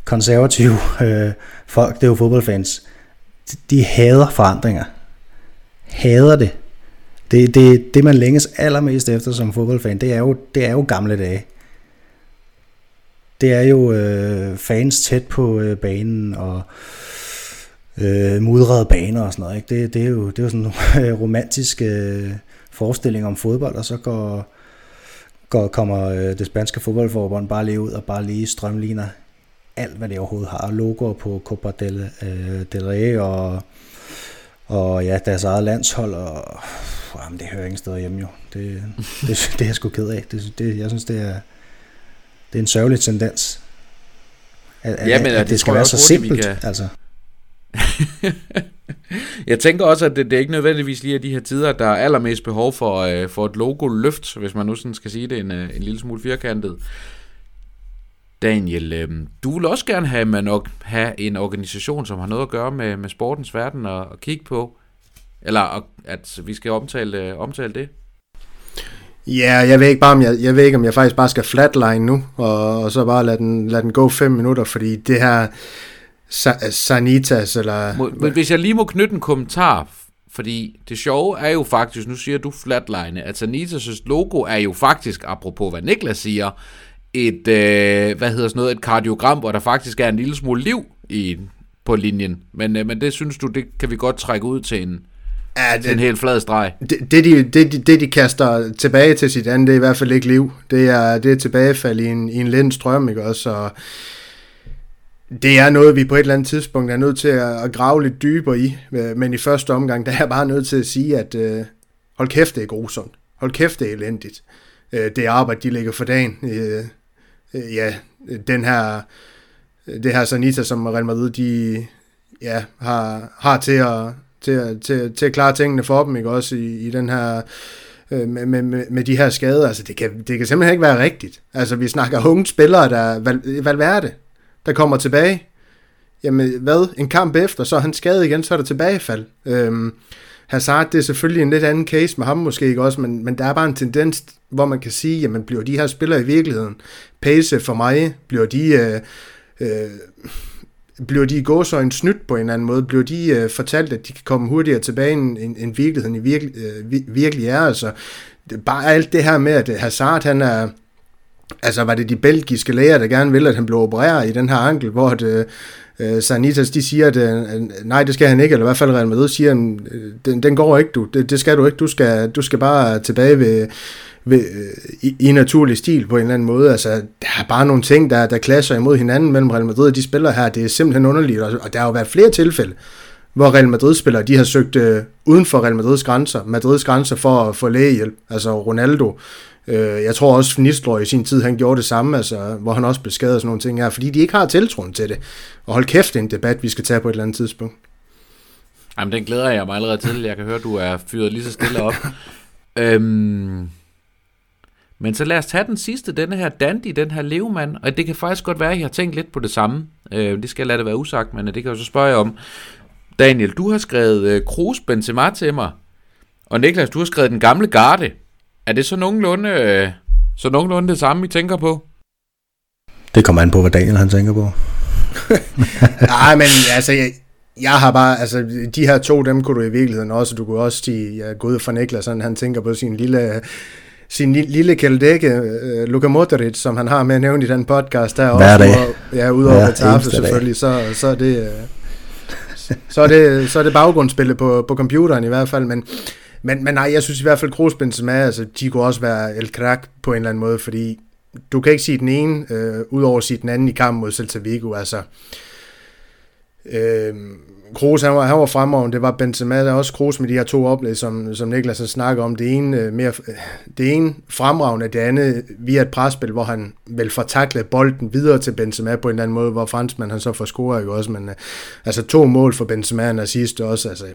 Speaker 3: konservative øh, folk, det er jo fodboldfans, de, de hader forandringer. Hader det. Det, det, det man længes allermest efter som fodboldfan, det er jo, det er jo gamle dage. Det er jo øh, fans tæt på øh, banen, og øh, mudrede baner og sådan noget. Ikke? Det, det, er jo, det er jo sådan en romantisk øh, øh forestilling om fodbold, og så går, går, kommer øh, det spanske fodboldforbund bare lige ud og bare lige strømligner alt, hvad det overhovedet har. Logoer på Copa del, øh, del Rey og, og ja, deres eget landshold, og jamen, det hører ingen steder hjemme jo. Det, det, det, det er jeg sgu ked af. Det, det, jeg synes, det er, det er en sørgelig tendens. At, ja, men, at, at det, det skal være så simpelt. Kan... Altså.
Speaker 1: jeg tænker også, at det, det er ikke nødvendigvis lige af de her tider, der er allermest behov for, øh, for et logo-løft, hvis man nu sådan skal sige det en, øh, en lille smule firkantet. Daniel, øh, du vil også gerne have, man nok have en organisation, som har noget at gøre med, med sportens verden og, og kigge på, eller at vi skal omtale, øh, omtale det.
Speaker 2: Ja, jeg ved ikke bare, om jeg, jeg ved ikke, om jeg faktisk bare skal flatline nu, og, og så bare lade den, lade den gå fem minutter, fordi det her Sanitas, eller...
Speaker 1: Men hvis jeg lige må knytte en kommentar, fordi det sjove er jo faktisk, nu siger du flatline, at Sanitas' logo er jo faktisk, apropos hvad Niklas siger, et, øh, hvad hedder sådan noget, et kardiogram, hvor der faktisk er en lille smule liv i, på linjen. Men, øh, men det synes du, det kan vi godt trække ud til en, Ja, det, en helt flad streg.
Speaker 2: Det, det, de, det, det, de kaster tilbage til sit andet, det er i hvert fald ikke liv. Det er, det er tilbagefald i en, i en lind strøm, ikke også? Og det er noget, vi på et eller andet tidspunkt er nødt til at, grave lidt dybere i. Øh, men i første omgang, der er jeg bare nødt til at sige, at øh, hold kæft, det er grusomt. Hold kæft, det er elendigt. Øh, det arbejde, de lægger for dagen. Øh, øh, ja, den her, det her Sanita, som Real Madrid, de ja, har, har til at, til, at, til, til at klare tingene for dem, ikke også i, i den her øh, med, med, med de her skader. Altså, det kan, det kan simpelthen ikke være rigtigt. Altså, vi snakker unge spillere, der Val, Valverde, der kommer tilbage. Jamen, hvad? En kamp efter, så er han skadet igen, så er der tilbagefald. Øhm, Hazard, det er selvfølgelig en lidt anden case med ham måske ikke også, men, men der er bare en tendens, hvor man kan sige, jamen bliver de her spillere i virkeligheden, Pace for mig, bliver de, øh, øh, bliver de i gåsøjne snydt på en eller anden måde, bliver de øh, fortalt, at de kan komme hurtigere tilbage, end, end, end virkeligheden i virke, øh, virkelig er, altså det, bare alt det her med, at Hazard, han er, altså var det de belgiske læger, der gerne ville, at han blev opereret i den her ankel, hvor det, øh, øh, Sanitas, de siger, at øh, nej, det skal han ikke, eller i hvert fald Real Madrid siger, at øh, den, den går ikke, du. Det, det skal du ikke. Du skal, du skal bare tilbage ved, ved, øh, i, i naturlig stil på en eller anden måde. Altså, der er bare nogle ting, der, der klasser imod hinanden mellem Real Madrid og de spillere her. Det er simpelthen underligt, og, og der har jo været flere tilfælde, hvor Real Madrid-spillere, de har søgt øh, uden for Real Madrids grænser, Madrids grænser for at få lægehjælp. Altså Ronaldo, Øh, jeg tror også, Nistelrooy i sin tid, han gjorde det samme, altså, hvor han også blev skadet og sådan nogle ting her, fordi de ikke har tiltroen til det. Og hold kæft, det er en debat, vi skal tage på et eller andet tidspunkt.
Speaker 1: Jamen, den glæder jeg mig allerede til. Jeg kan høre, du er fyret lige så stille op. øhm, men så lad os tage den sidste, denne her Dandy, den her levemand. Og det kan faktisk godt være, at jeg har tænkt lidt på det samme. Øh, det skal jeg lade det være usagt, men det kan jeg så spørge om. Daniel, du har skrevet øh, Kroos Benzema til mig. Og Niklas, du har skrevet den gamle garde. Er det så nogenlunde, øh, så nogenlunde det samme, I tænker på?
Speaker 3: Det kommer an på, hvad Daniel han tænker på.
Speaker 2: Nej, men altså, jeg, jeg har bare, altså, de her to, dem kunne du i virkeligheden også, du kunne også sige, jeg går ud fra Niklas, sådan, han tænker på sin lille, sin lille kældække, uh, Luka Modric, som han har med at nævne i den podcast, der
Speaker 3: Hver
Speaker 2: også, dag. ja, udover ja, Retafel selvfølgelig, så, så er det, uh, så er det, så er det baggrundsspillet på, på computeren i hvert fald, men men, men nej, jeg synes i hvert fald, Kroos Benzema, altså, de kunne også være El Crack på en eller anden måde, fordi du kan ikke sige den ene, øh, udover at sige den anden i kampen mod Celta Vigo, altså. Øh, Kroos, han var, han var fremragende, det var Benzema, der også Kroos med de her to oplæg, som, som Niklas har snakket om. Det ene, øh, mere, øh, det ene fremragende, det andet via et presspil, hvor han vel får taklet bolden videre til Benzema på en eller anden måde, hvor franskmand han så får scoret, ikke også, men øh, altså to mål for Benzema og sidste også, altså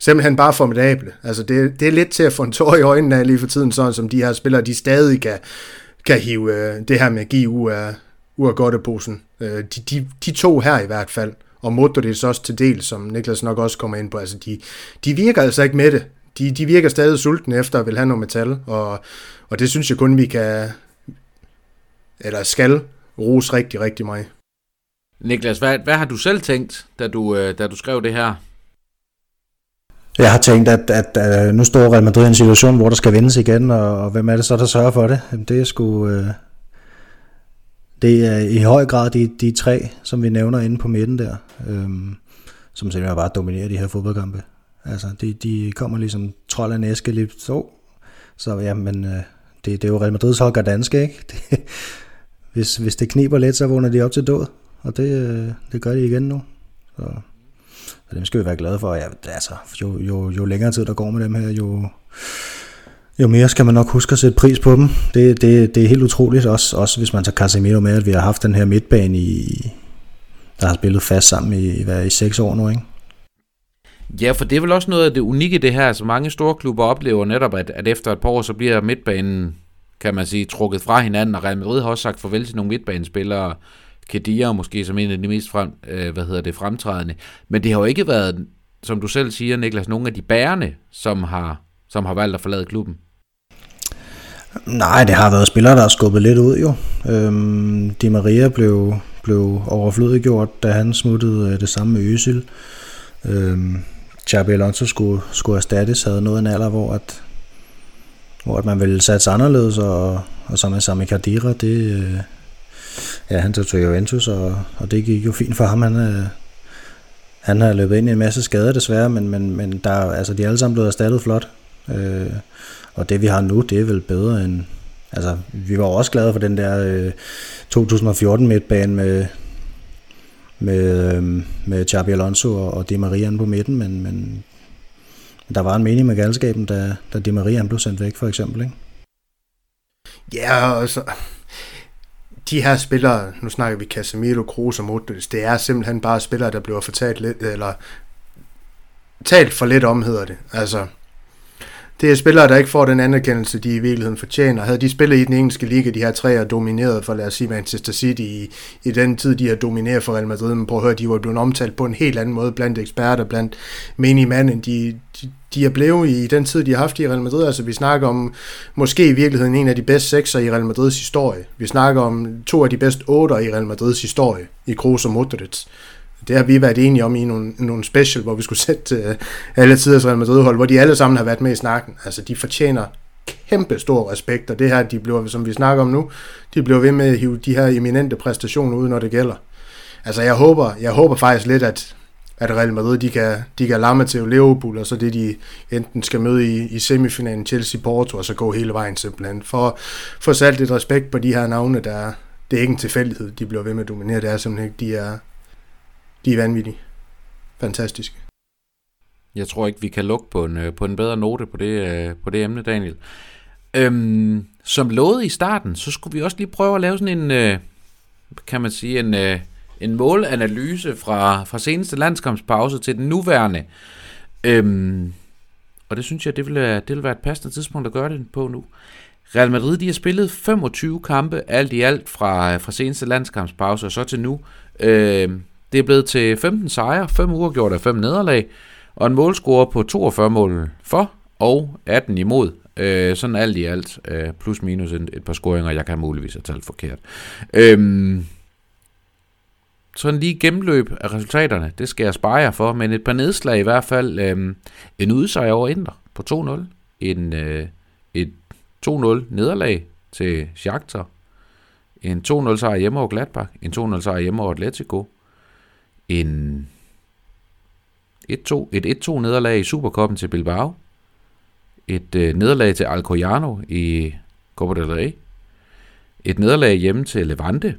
Speaker 2: simpelthen bare formidable. Altså det, det er lidt til at få en tår i øjnene af lige for tiden, sådan som de her spillere, de stadig kan, kan hive øh, det her med ud af, ud af godteposen. Øh, de, de, de to her i hvert fald, og Modric også til del, som Niklas nok også kommer ind på, altså de, de virker altså ikke med det. De, de virker stadig sultne efter at vil have noget metal, og, og det synes jeg kun, vi kan, eller skal, rose rigtig, rigtig meget.
Speaker 1: Niklas, hvad, hvad har du selv tænkt, da du, øh, da du skrev det her?
Speaker 3: Jeg har tænkt, at, at, at øh, nu står Real Madrid i en situation, hvor der skal vindes igen, og, og hvem er det så, der sørger for det? Det er sgu... Øh, det er i høj grad de, de tre, som vi nævner inde på midten der. øh, som simpelthen bare dominerer de her fodboldkampe. Altså, de, de kommer ligesom trold af næske lige så. Så ja, men øh, det, det er jo Real Madrids hold danske, ikke? Det, hvis, hvis det kniber lidt, så vågner de op til død. Og det, øh, det gør de igen nu. Så, så dem skal vi være glade for. Ja, altså, jo, jo, jo længere tid der går med dem her, jo, jo mere skal man nok huske at sætte pris på dem. Det, det, det er helt utroligt, også, også hvis man tager Casemiro med, at vi har haft den her midtbane, i, der har spillet fast sammen i, hvad, i seks år nu, ikke?
Speaker 1: Ja, for det er vel også noget af det unikke det her, altså mange store klubber oplever netop, at, at efter et par år, så bliver midtbanen, kan man sige, trukket fra hinanden, og Real Madrid har også sagt farvel til nogle midtbanespillere, Kedia måske som en af de mest frem, øh, hvad hedder det, fremtrædende. Men det har jo ikke været, som du selv siger, Niklas, nogle af de bærende, som har, som har valgt at forlade klubben.
Speaker 3: Nej, det har været spillere, der har skubbet lidt ud jo. Øhm, Di Maria blev, blev overflødiggjort, da han smuttede øh, det samme med Øsil. Øhm, Xabi Alonso skulle, skulle erstattes, havde noget en alder, hvor, at, hvor at man ville satse anderledes, og, og så med Sami Khadira, det, øh, ja, han tog til Juventus, og, og det gik jo fint for ham. Han, øh, han har løbet ind i en masse skader desværre, men, men, men der, altså, de er alle sammen blevet erstattet flot. Øh, og det vi har nu, det er vel bedre end... Altså, vi var også glade for den der øh, 2014 midtbane med, med, øh, med Xabi Alonso og, og Di Maria på midten, men, men der var en mening med galskaben, da, da Di Maria blev sendt væk, for eksempel, ikke?
Speaker 2: Ja, og så... De her spillere, nu snakker vi Casemiro, Kroos og Modric, det er simpelthen bare spillere, der bliver fortalt lidt, eller talt for lidt om, hedder det. Altså, det er spillere, der ikke får den anerkendelse, de i virkeligheden fortjener. Havde de spillet i den engelske liga, de her tre er domineret for, lad os sige, Manchester City i, i den tid, de har domineret for Real Madrid, men prøv at høre, de var blevet omtalt på en helt anden måde blandt eksperter, blandt menige mand, end de, de, de er blevet i den tid, de har haft i Real Madrid. Altså, vi snakker om måske i virkeligheden en af de bedste sekser i Real Madrids historie. Vi snakker om to af de bedste otter i Real Madrids historie, i Kroos og Modric. Det har vi været enige om i nogle, nogle special, hvor vi skulle sætte uh, alle tiders Real Madrid-hold, hvor de alle sammen har været med i snakken. Altså, de fortjener kæmpe stor respekt, og det her, de bliver, som vi snakker om nu, de bliver ved med at hive de her eminente præstationer ud, når det gælder. Altså, jeg håber, jeg håber faktisk lidt, at, at Real Madrid, de kan, de kan lamme til Liverpool, og så det, de enten skal møde i, i semifinalen Chelsea-Porto, og så gå hele vejen simpelthen. For, for sat lidt respekt på de her navne, der det er ikke en tilfældighed, de bliver ved med at dominere, det er simpelthen ikke, de er, de er vanvittige. Fantastiske.
Speaker 1: Jeg tror ikke, vi kan lukke på en, øh, på en bedre note på det, øh, på det emne, Daniel. Øhm, som lovet i starten, så skulle vi også lige prøve at lave sådan en, øh, kan man sige, en, øh, en målanalyse fra, fra seneste landskampspause til den nuværende. Øhm, og det synes jeg, det vil, det vil være et passende tidspunkt at gøre det på nu. Real Madrid de har spillet 25 kampe alt i alt fra, fra seneste landskampspause og så til nu. Øhm, det er blevet til 15 sejre, 5 uger gjort af 5 nederlag, og en målscore på 42 mål for og 18 imod. Øh, sådan alt i alt, øh, plus minus et, et par scoringer, jeg kan muligvis have talt forkert. Øhm, sådan lige gennemløb af resultaterne, det skal jeg spare jer for, men et par nedslag i hvert fald. Øh, en udsejr over Inter på 2-0. En, øh, et 2-0 nederlag til Shakhtar. En 2-0 sejr hjemme over Gladbach. En 2-0 sejr hjemme over Atletico en 1-2, et 1-2 nederlag i Superkoppen til Bilbao, et øh, nederlag til Alcoyano i Copa del Rey, et nederlag hjemme til Levante,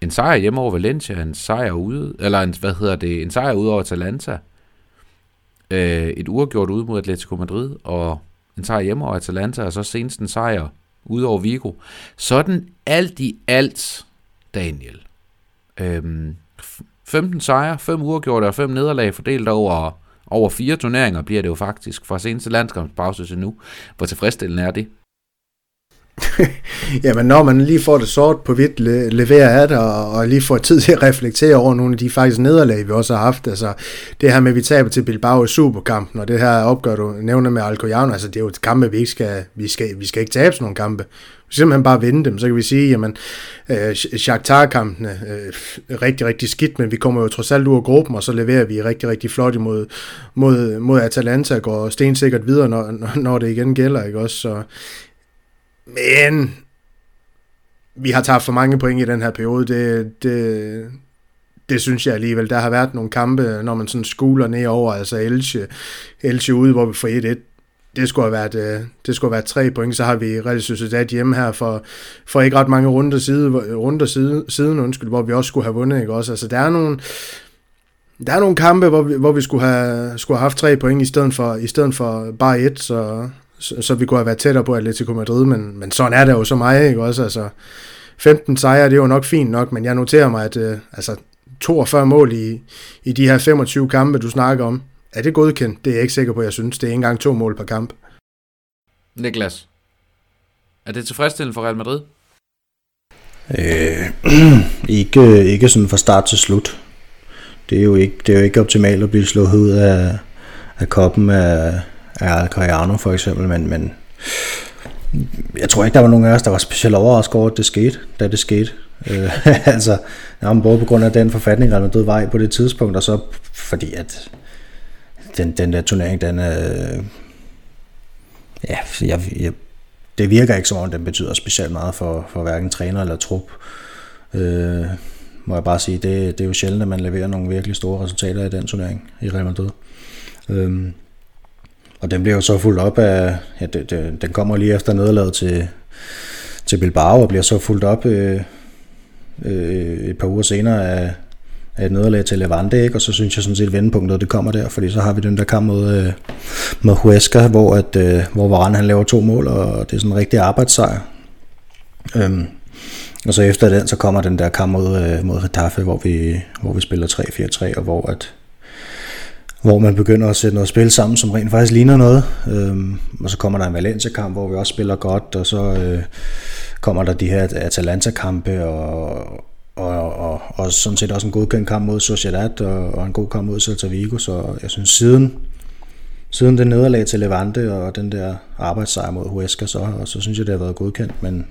Speaker 1: en sejr hjemme over Valencia, en sejr ude, eller en, hvad hedder det, en sejr ude over Atalanta, øh, et uafgjort ude mod Atletico Madrid, og en sejr hjemme over Atalanta, og så senest en sejr ude over Vigo. Sådan alt i alt, Daniel. Øhm, 15 sejre, 5 uafgjorte og 5 nederlag fordelt over, over fire turneringer bliver det jo faktisk fra seneste landskampspause til nu. Hvor tilfredsstillende er det?
Speaker 2: Jamen når man lige får det sort på hvidt le- leverer af det, og, og lige får tid til at reflektere over nogle af de faktisk nederlag, vi også har haft. Altså det her med, at vi taber til Bilbao i Superkampen, og det her opgør, du nævner med Alcoyano, altså det er jo et kampe, vi ikke skal, vi skal, vi skal ikke tabe sådan nogle kampe. Vi simpelthen bare vinde dem, så kan vi sige, jamen øh, Shakhtar-kampene øh, rigtig, rigtig skidt, men vi kommer jo trods alt ud af gruppen, og så leverer vi rigtig, rigtig flot imod mod, mod Atalanta, går stensikkert videre, når, når det igen gælder, ikke også? Så men vi har taget for mange point i den her periode. Det, det, det synes jeg alligevel. Der har været nogle kampe, når man sådan skuler ned over, altså Elche, Elche ude, hvor vi får 1-1. Det skulle have været, øh, det skulle have været tre point, så har vi Real Sociedad hjemme her for, for ikke ret mange runder, side, runder side, siden, undskyld, hvor vi også skulle have vundet, ikke også? Altså, der er nogle, der er nogle kampe, hvor vi, hvor vi skulle, have, skulle have haft tre point i stedet for, i stedet for bare et, så, så, så vi kunne have været tættere på Atletico Madrid, men, men sådan er det jo så meget, ikke også? Altså, 15 sejre, det er jo nok fint nok, men jeg noterer mig, at øh, altså, 42 mål i, i de her 25 kampe, du snakker om, er det godkendt? Det er jeg ikke sikker på, jeg synes. Det er ikke engang to mål per kamp.
Speaker 1: Niklas, er det tilfredsstillende for Real Madrid?
Speaker 3: Øh, ikke, ikke sådan fra start til slut. Det er jo ikke, det er jo ikke optimalt at blive slået ud af, af koppen af, af Alcariano for eksempel, men, men jeg tror ikke, der var nogen af os, der var specielt overrasket over, at det skete, da det skete. Øh, altså, ja, både på grund af den forfatning, der død vej på det tidspunkt, og så fordi at den, den der turnering, den er... Ja, jeg, jeg, det virker ikke som om, den betyder specielt meget for, for hverken træner eller trup. Øh, må jeg bare sige, det, det er jo sjældent, at man leverer nogle virkelig store resultater i den turnering i Real Madrid. Øh, og den bliver jo så fuldt op af, ja, det, det, den kommer lige efter nederlaget til, til Bilbao, og bliver så fuldt op øh, øh, et par uger senere af et nederlag til Levante, ikke? og så synes jeg sådan set, at vendepunktet det kommer der, fordi så har vi den der kamp mod, øh, mod Huesca, hvor, at, øh, hvor Varane han laver to mål, og det er sådan en rigtig arbejdssejr. Øhm, og så efter den, så kommer den der kamp mod, øh, mod Getafe, hvor vi, hvor vi spiller 3-4-3, og hvor at, hvor man begynder at sætte noget spil sammen, som rent faktisk ligner noget. Øhm, og så kommer der en Valencia-kamp, hvor vi også spiller godt, og så øh, kommer der de her Atalanta-kampe, og, og, og, og sådan set også en godkendt kamp mod Sociedad, og, og en god kamp mod Celta Vigo, så jeg synes siden, siden det nederlag til Levante, og den der arbejdssejr mod Huesca, så, og så synes jeg, det har været godkendt, men,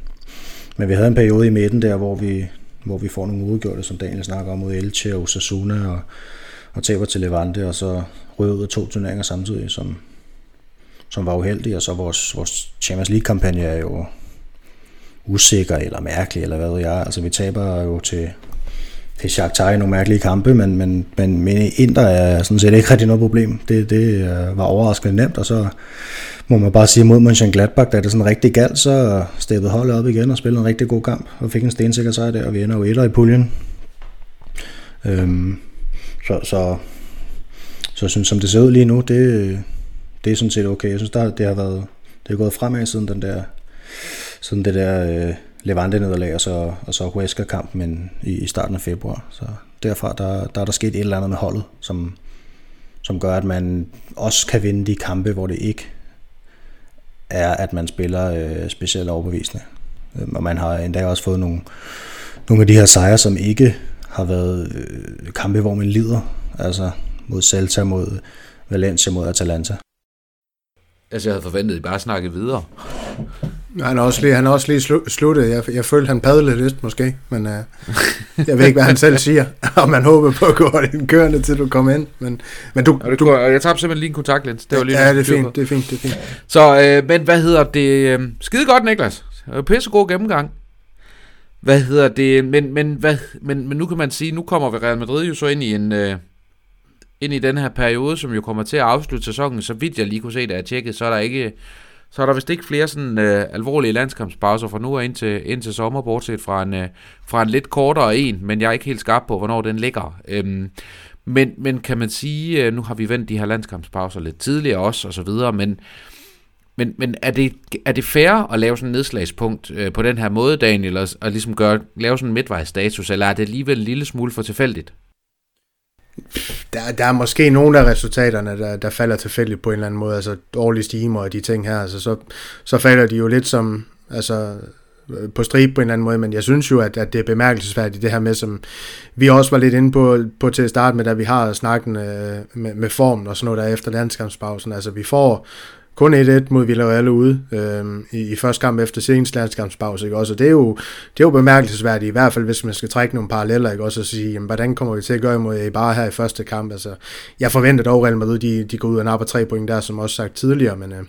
Speaker 3: men vi havde en periode i midten der, hvor vi, hvor vi får nogle udgjorte, som Daniel snakker om, mod Elche og Osasuna, og og taber til Levante, og så ryger ud af to turneringer samtidig, som, som var uheldige, og så vores, vores Champions League-kampagne er jo usikker eller mærkelig, eller hvad ved jeg. Altså vi taber jo til, til Shakhtar i nogle mærkelige kampe, men, men, men, men Inter er sådan set ikke rigtig noget problem. Det, det øh, var overraskende nemt, og så må man bare sige mod Mönchengladbach, da det sådan rigtig galt, så steppede holdet op igen og spillede en rigtig god kamp, og fik en stensikker sejr der, og vi ender jo etter i puljen. Øhm, så, så, så jeg synes, som det ser ud lige nu, det, det er sådan set okay. Jeg synes, der, det har været det er gået fremad siden den der siden det der øh, Levante nederlag og så, og så Huesca kamp men i, i starten af februar. Så derfra der, der er der sket et eller andet med holdet, som, som gør, at man også kan vinde de kampe, hvor det ikke er, at man spiller øh, specielt overbevisende. Øhm, og man har endda også fået nogle, nogle af de her sejre, som ikke har været øh, kampe, hvor man lider. Altså mod Celta, mod Valencia, mod Atalanta.
Speaker 1: Altså, jeg havde forventet, at I bare snakkede videre.
Speaker 2: Han har også lige, han har også lige slu, sluttet. Jeg, jeg følte, han padlede lidt måske, men uh, jeg ved ikke, hvad han selv siger. Og man håber på at gå den kørende, til du kommer ind. Men, men du,
Speaker 1: og det
Speaker 2: du,
Speaker 1: går, jeg tabte simpelthen lige en kontaktlens. Det var lige
Speaker 2: ja, det er fint, det er fint, det er fint.
Speaker 1: Så, øh, men hvad hedder det? Øh, skide godt, Niklas. Pissegod gennemgang. Hvad hedder det? Men, men, hvad, men, men nu kan man sige, nu kommer vi Real Madrid jo så ind i en... Øh, ind i den her periode, som jo kommer til at afslutte sæsonen, så vidt jeg lige kunne se, da jeg tjekkede, så er der ikke, så er der vist ikke flere sådan øh, alvorlige landskampspauser fra nu og ind indtil ind sommer, bortset fra en, øh, fra en lidt kortere en, men jeg er ikke helt skarp på, hvornår den ligger. Øhm, men, men kan man sige, øh, nu har vi vendt de her landskampspauser lidt tidligere også, og så videre, men, men, men er, det, er det fair at lave sådan en nedslagspunkt øh, på den her måde, Daniel, og, og ligesom gøre, lave sådan en midtvejsstatus, eller er det alligevel en lille smule for tilfældigt?
Speaker 2: Der, der er måske nogle af resultaterne, der, der falder tilfældigt på en eller anden måde, altså dårlige stimer og de ting her, altså så, så falder de jo lidt som, altså øh, på strib på en eller anden måde, men jeg synes jo, at, at det er bemærkelsesværdigt det her med, som vi også var lidt inde på, på til at starte med, da vi har snakken øh, med, med formen og sådan noget der efter landskampspausen. Altså vi får kun 1-1 mod Villarreal ude øh, i, i første kamp efter senest landskampspause, ikke også? Og det er jo, det er jo bemærkelsesværdigt, i hvert fald hvis man skal trække nogle paralleller, ikke også? Og sige, jamen, hvordan kommer vi til at gøre imod bare her i første kamp? Altså, jeg forventer dog Real Madrid, de, de går ud og napper tre point der, som også sagt tidligere, men, øh,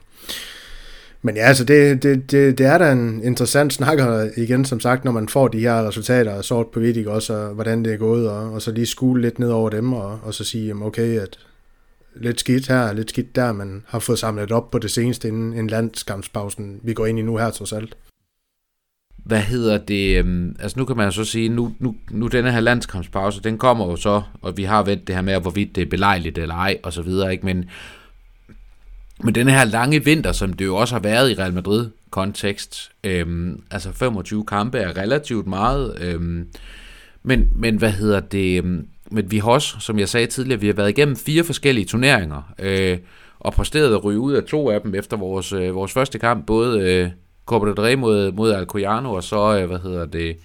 Speaker 2: Men ja, altså det, det, det, det er da en interessant snakker igen, som sagt, når man får de her resultater sort på hvidt, også, og hvordan det er gået, og, og så lige skule lidt ned over dem, og, og så sige, jamen okay, at lidt skidt her, lidt skidt der, men har fået samlet op på det seneste inden en landskampspausen, vi går ind i nu her trods alt.
Speaker 1: Hvad hedder det? Øhm, altså nu kan man så sige, nu, nu, nu denne her landskampspause, den kommer jo så, og vi har vendt det her med, hvorvidt det er belejligt eller ej, og så videre, ikke? Men, men denne her lange vinter, som det jo også har været i Real Madrid-kontekst, øhm, altså 25 kampe er relativt meget, øhm, men, men hvad hedder det? Øhm, men vi har også, som jeg sagde tidligere, vi har været igennem fire forskellige turneringer, øh, og præsteret at ryge ud af to af dem efter vores, øh, vores første kamp, både øh, Copa del Rey mod, mod Alcoyano, og så, øh, hvad hedder det,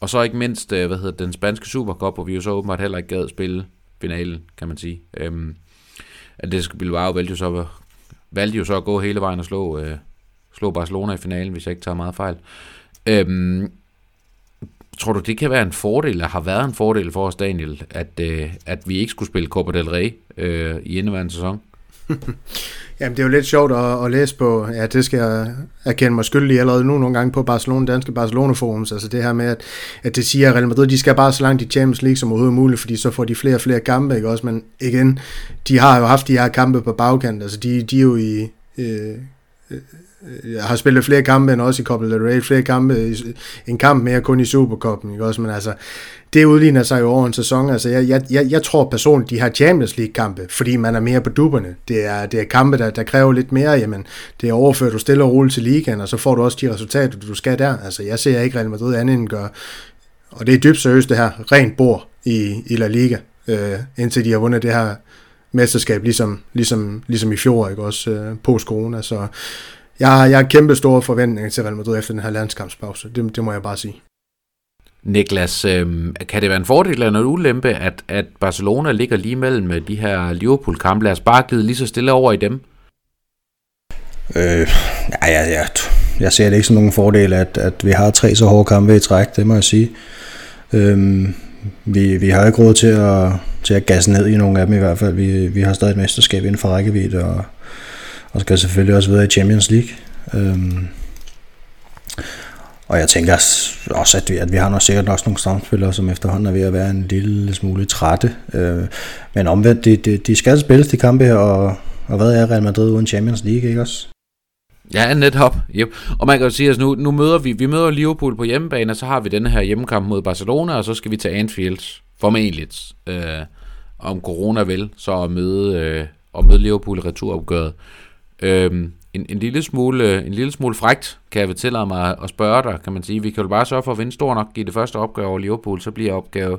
Speaker 1: og så ikke mindst, øh, hvad hedder den spanske Supercup, hvor vi jo så åbenbart heller ikke gad spille finalen, kan man sige. Øhm, at det skal Bilbao valgte jo så, valgte jo så at gå hele vejen og slå, øh, slå Barcelona i finalen, hvis jeg ikke tager meget fejl. Øhm, tror du, det kan være en fordel, eller har været en fordel for os, Daniel, at, øh, at vi ikke skulle spille Copa del Rey øh, i indeværende sæson?
Speaker 2: Jamen, det er jo lidt sjovt at, at læse på, ja, det skal jeg erkende mig skyldig allerede nu nogle gange på Barcelona, danske Barcelona-forums, altså det her med, at, at det siger, at Real Madrid, de skal bare så langt i Champions League som overhovedet muligt, fordi så får de flere og flere kampe, ikke også, men igen, de har jo haft de her kampe på bagkant, altså de, de er jo i, øh, Øh, jeg har spillet flere kampe end også i Copa del Rey, flere kampe, en kamp mere kun i Supercoppen, ikke også, men altså, det udligner sig jo over en sæson, altså jeg, jeg, jeg, jeg tror personligt, de har Champions League kampe, fordi man er mere på dupperne, det er, det er kampe, der, der kræver lidt mere, jamen, det er overført du stille og roligt til ligaen, og så får du også de resultater, du skal der, altså jeg ser ikke Real Madrid andet end gør, og det er dybt seriøst det her, rent bord i, i La Liga, øh, indtil de har vundet det her mesterskab, ligesom, ligesom, ligesom i fjor, ikke også, øh, post-corona, så jeg har, jeg har kæmpe store forventninger til Real Madrid efter den her landskampspause. Det, det må jeg bare sige.
Speaker 1: Niklas, øh, kan det være en fordel eller en ulempe, at, at Barcelona ligger lige mellem de her Liverpool-kampe? Lad os bare glide lige så stille over i dem.
Speaker 3: Øh, ja, ja, ja, jeg ser det ikke som nogen fordel, at, at vi har tre så hårde kampe i træk, det må jeg sige. Øh, vi, vi har ikke råd til at, til at gasse ned i nogle af dem i hvert fald. Vi, vi har stadig et mesterskab inden for rækkevidde, og og skal selvfølgelig også videre i Champions League. Øhm, og jeg tænker også, at vi, at vi har nok sikkert også nogle stamspillere, som efterhånden er ved at være en lille smule trætte. Øh, men omvendt, de, de, de skal spilles de kampe her, og, og hvad er Real Madrid uden Champions League, ikke også?
Speaker 1: Ja, netop. Yep. Og man kan jo sige, at nu, nu møder vi, vi møder Liverpool på hjemmebane, og så har vi denne her hjemmekamp mod Barcelona, og så skal vi til Anfield, formentlig, øh, om corona vil, så at møde, øh, og møde Liverpool i returopgøret. Øhm, en, en, lille smule, en lille smule frægt, kan jeg vel tillade mig at spørge dig, kan man sige. Vi kan jo bare sørge for at vinde stor nok i det første opgør over Liverpool, så bliver opgave,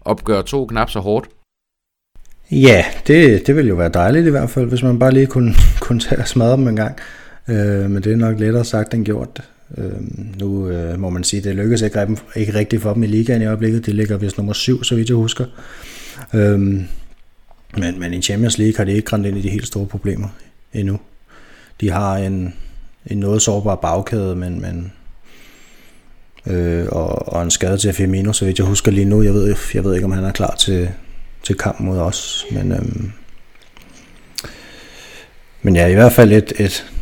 Speaker 1: opgør to knap så hårdt.
Speaker 3: Ja, det, det ville jo være dejligt i hvert fald, hvis man bare lige kunne, kunne tage og smadre dem en gang. Øh, men det er nok lettere sagt end gjort. Øh, nu øh, må man sige, at det lykkedes ikke, ikke rigtigt for dem i ligaen i øjeblikket. Det ligger vist nummer syv, så vidt jeg husker. Øh, men, men i Champions League har de ikke grænt ind i de helt store problemer endnu. De har en, en noget sårbar bagkæde, men, men øh, og, og en skade til Firmino, så vidt jeg husker lige nu. Jeg ved, jeg ved ikke, om han er klar til, til kampen mod os, men, øh, men ja, i hvert fald et, et,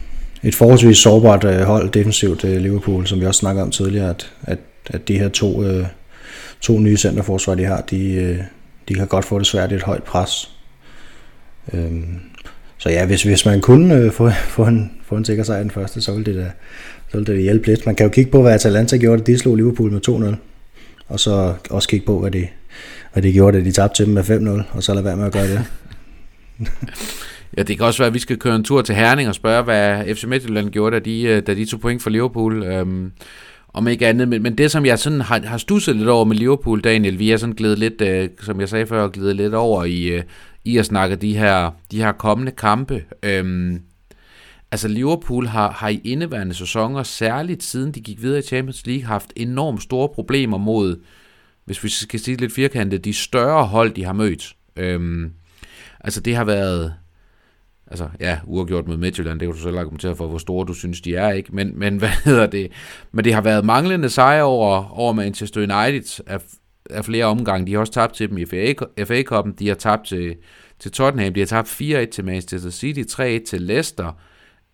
Speaker 3: et forholdsvis sårbart øh, hold defensivt øh, Liverpool, som vi også snakkede om tidligere, at, at, at de her to, øh, to nye centerforsvar, de har, de, øh, de kan godt få det svært i et højt pres. Øhm, så ja, hvis, hvis man kunne øh, få, få, en, få en sikker sejr den første, så ville det da, så ville det hjælpe lidt. Man kan jo kigge på, hvad Atalanta gjorde, da de slog Liverpool med 2-0. Og så også kigge på, hvad de, hvad de gjorde, da de tabte til dem med 5-0, og så lade være med at gøre det.
Speaker 1: ja, det kan også være, at vi skal køre en tur til Herning og spørge, hvad FC Midtjylland gjorde, da de, øh, da de tog point for Liverpool. Øhm, om ikke andet, men, men det som jeg sådan har, har stusset lidt over med Liverpool, Daniel, vi er sådan glædet lidt, øh, som jeg sagde før, glædet lidt over i, øh, i at snakke de her, de her kommende kampe. Øhm, altså Liverpool har, har i indeværende sæsoner, særligt siden de gik videre i Champions League, haft enormt store problemer mod, hvis vi skal sige lidt firkantet, de større hold, de har mødt. Øhm, altså det har været, altså ja, uafgjort mod Midtjylland, det kan du selv argumentere for, hvor store du synes, de er, ikke? Men, men hvad hedder det? Men det har været manglende sejre over, over Manchester United af, flere omgange. De har også tabt til dem i FA, FA de har tabt til, til Tottenham, de har tabt 4-1 til Manchester City, 3-1 til Leicester,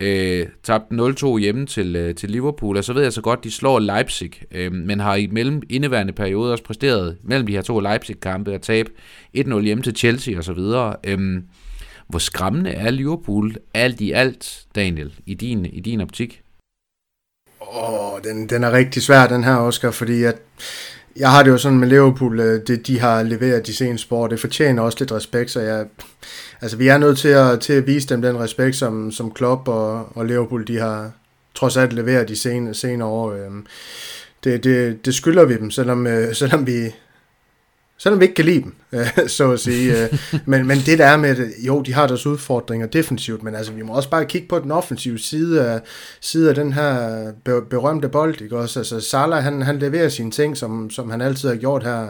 Speaker 1: øh, tabt 0-2 hjemme til, øh, til Liverpool, og så ved jeg så godt, de slår Leipzig, øh, men har i mellem indeværende periode også præsteret mellem de her to Leipzig-kampe at tabe 1-0 hjemme til Chelsea og så videre. Øh, hvor skræmmende er Liverpool alt i alt, Daniel, i din, i din optik?
Speaker 2: Åh, oh, den, den er rigtig svær, den her, Oscar, fordi at jeg har det jo sådan med Liverpool, øh, det de har leveret de seneste sport, det fortjener også lidt respekt, så jeg, altså vi er nødt til at, til at vise dem den respekt, som, som Klopp og, og Liverpool, de har trods alt leveret de senere, senere år. Øhm. Det, det, det skylder vi dem, selvom, øh, selvom vi, Selvom vi ikke kan lide dem, øh, så at sige. Øh, men, men det der er med jo, de har deres udfordringer defensivt, men altså, vi må også bare kigge på den offensive side af, side af den her berømte bold, ikke også? Altså, Salah, han, han leverer sine ting, som, som han altid har gjort her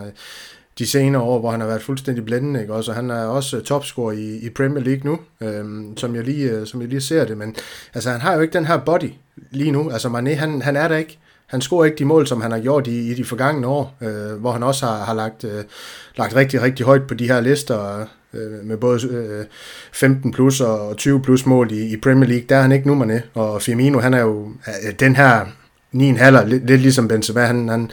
Speaker 2: de senere år, hvor han har været fuldstændig blændende, ikke også? Og han er også topscorer i, i Premier League nu, øhm, som, jeg lige, øh, som jeg lige ser det, men altså, han har jo ikke den her body lige nu. Altså, Mané, han, han er der ikke han scorer ikke de mål, som han har gjort i, i de forgangne år, øh, hvor han også har, har lagt, øh, lagt rigtig, rigtig højt på de her lister øh, med både øh, 15 plus og 20 plus mål i, i Premier League. Der er han ikke nummer og Firmino, han er jo øh, den her 9 halver, lidt, lidt ligesom Benzema, han, han,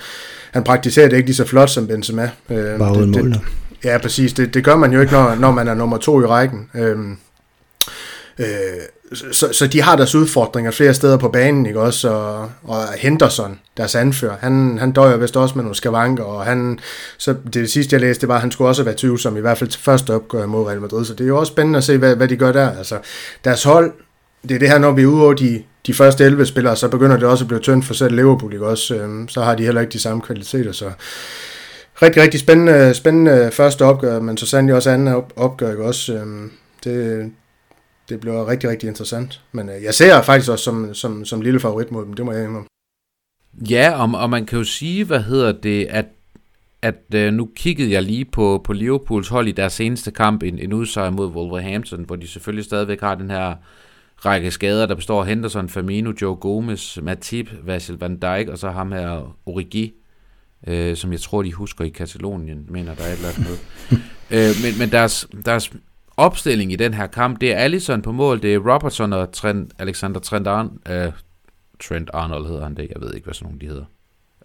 Speaker 2: han praktiserer det ikke lige så flot som Benzema.
Speaker 3: Øh, Bare uden
Speaker 2: mål, Ja, præcis. Det, det gør man jo ikke, når, når man er nummer to i rækken. Øh, øh, så, så de har deres udfordringer flere steder på banen, ikke også? Og, og Henderson, deres anfører, han, han døjer vist også med nogle skavanker, og han, så det sidste jeg læste, det var, at han skulle også være tvivlsom, i hvert fald til første opgør mod Real Madrid, så det er jo også spændende at se, hvad, hvad de gør der. Altså, deres hold, det er det her, når vi er ude over de, de første 11 spillere, så begynder det også at blive tyndt for selv Liverpool, ikke også? Øhm, så har de heller ikke de samme kvaliteter, så rigtig, rigtig spændende, spændende første opgør, men så sandelig også anden opgør, ikke også? Øhm, det, det bliver rigtig, rigtig interessant. Men øh, jeg ser faktisk også som, som, som lille favorit mod dem, det må jeg indrømme.
Speaker 1: Ja, og, og man kan jo sige, hvad hedder det, at, at øh, nu kiggede jeg lige på, på Liverpools hold i deres seneste kamp, en, en udsejr mod Wolverhampton, hvor de selvfølgelig stadigvæk har den her række skader, der består af Henderson, Firmino, Joe Gomez, Matip, Vasil van Dijk, og så ham her Origi, øh, som jeg tror, de husker i Katalonien, mener der er et eller andet øh, men, men deres, deres opstilling i den her kamp, det er Allison på mål, det er Robertson og Trent, Alexander Trent, Arn, uh, Trent Arnold hedder han det, jeg ved ikke, hvad sådan nogen de hedder.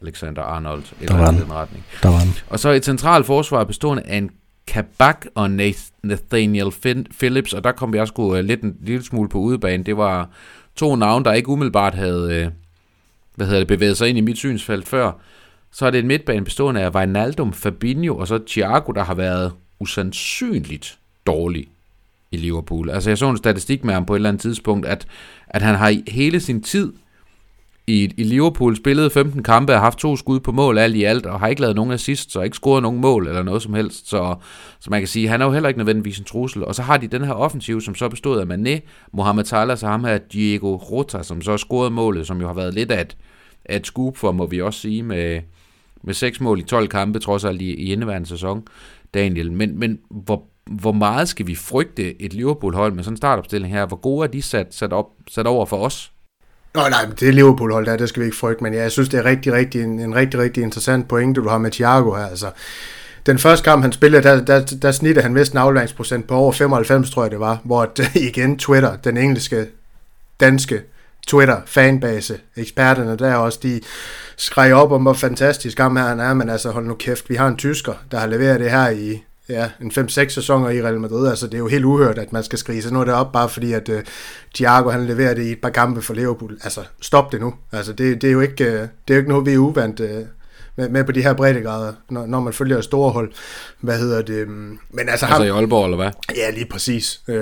Speaker 1: Alexander Arnold, eller der var den retning.
Speaker 3: Der var
Speaker 1: Og så et centralt forsvar bestående af en Kabak og Nathaniel Phillips, og der kom jeg sgu uh, lidt en lille smule på udebane. Det var to navne, der ikke umiddelbart havde uh, hvad hedder det, bevæget sig ind i mit synsfelt før. Så er det en midtbane bestående af Wijnaldum, Fabinho og så Thiago, der har været usandsynligt dårlig i Liverpool. Altså jeg så en statistik med ham på et eller andet tidspunkt, at, at han har i hele sin tid i, i Liverpool spillet 15 kampe og haft to skud på mål alt i alt, og har ikke lavet nogen assist, så ikke scoret nogen mål eller noget som helst. Så, så man kan sige, han er jo heller ikke nødvendigvis en trussel. Og så har de den her offensiv, som så bestod af Mané, Mohamed Salah, så ham her Diego Rota, som så scorede målet, som jo har været lidt af et, af et scoop for, må vi også sige, med, med seks mål i 12 kampe, trods alt i, i indeværende sæson, Daniel. Men, men hvor hvor meget skal vi frygte et Liverpool-hold med sådan en startopstilling her? Hvor gode er de sat, sat, op, sat over for os?
Speaker 2: Nå, nej, det Liverpool-hold der, det skal vi ikke frygte, men ja, jeg synes, det er rigtig, rigtig, en, en rigtig, rigtig interessant pointe, du har med Thiago her. Altså, den første kamp, han spillede, der, der, der snittede han vist en afleveringsprocent på over 95, tror jeg det var, hvor igen Twitter, den engelske, danske Twitter-fanbase, eksperterne der også, de skreg op om, hvor fantastisk ham her han er, men altså hold nu kæft, vi har en tysker, der har leveret det her i ja, en 5-6 sæsoner i Real Madrid. Altså, det er jo helt uhørt, at man skal skrige sig noget op, bare fordi, at uh, Thiago han leverer det i et par kampe for Liverpool. Altså, stop det nu. Altså, det, det, er, jo ikke, uh, det er jo ikke noget, vi er uvandt uh, med, med på de her breddegrader, når, når man følger store hold. Hvad hedder det? Men altså,
Speaker 1: altså ham, i Aalborg, eller hvad?
Speaker 2: Ja, lige præcis. Uh,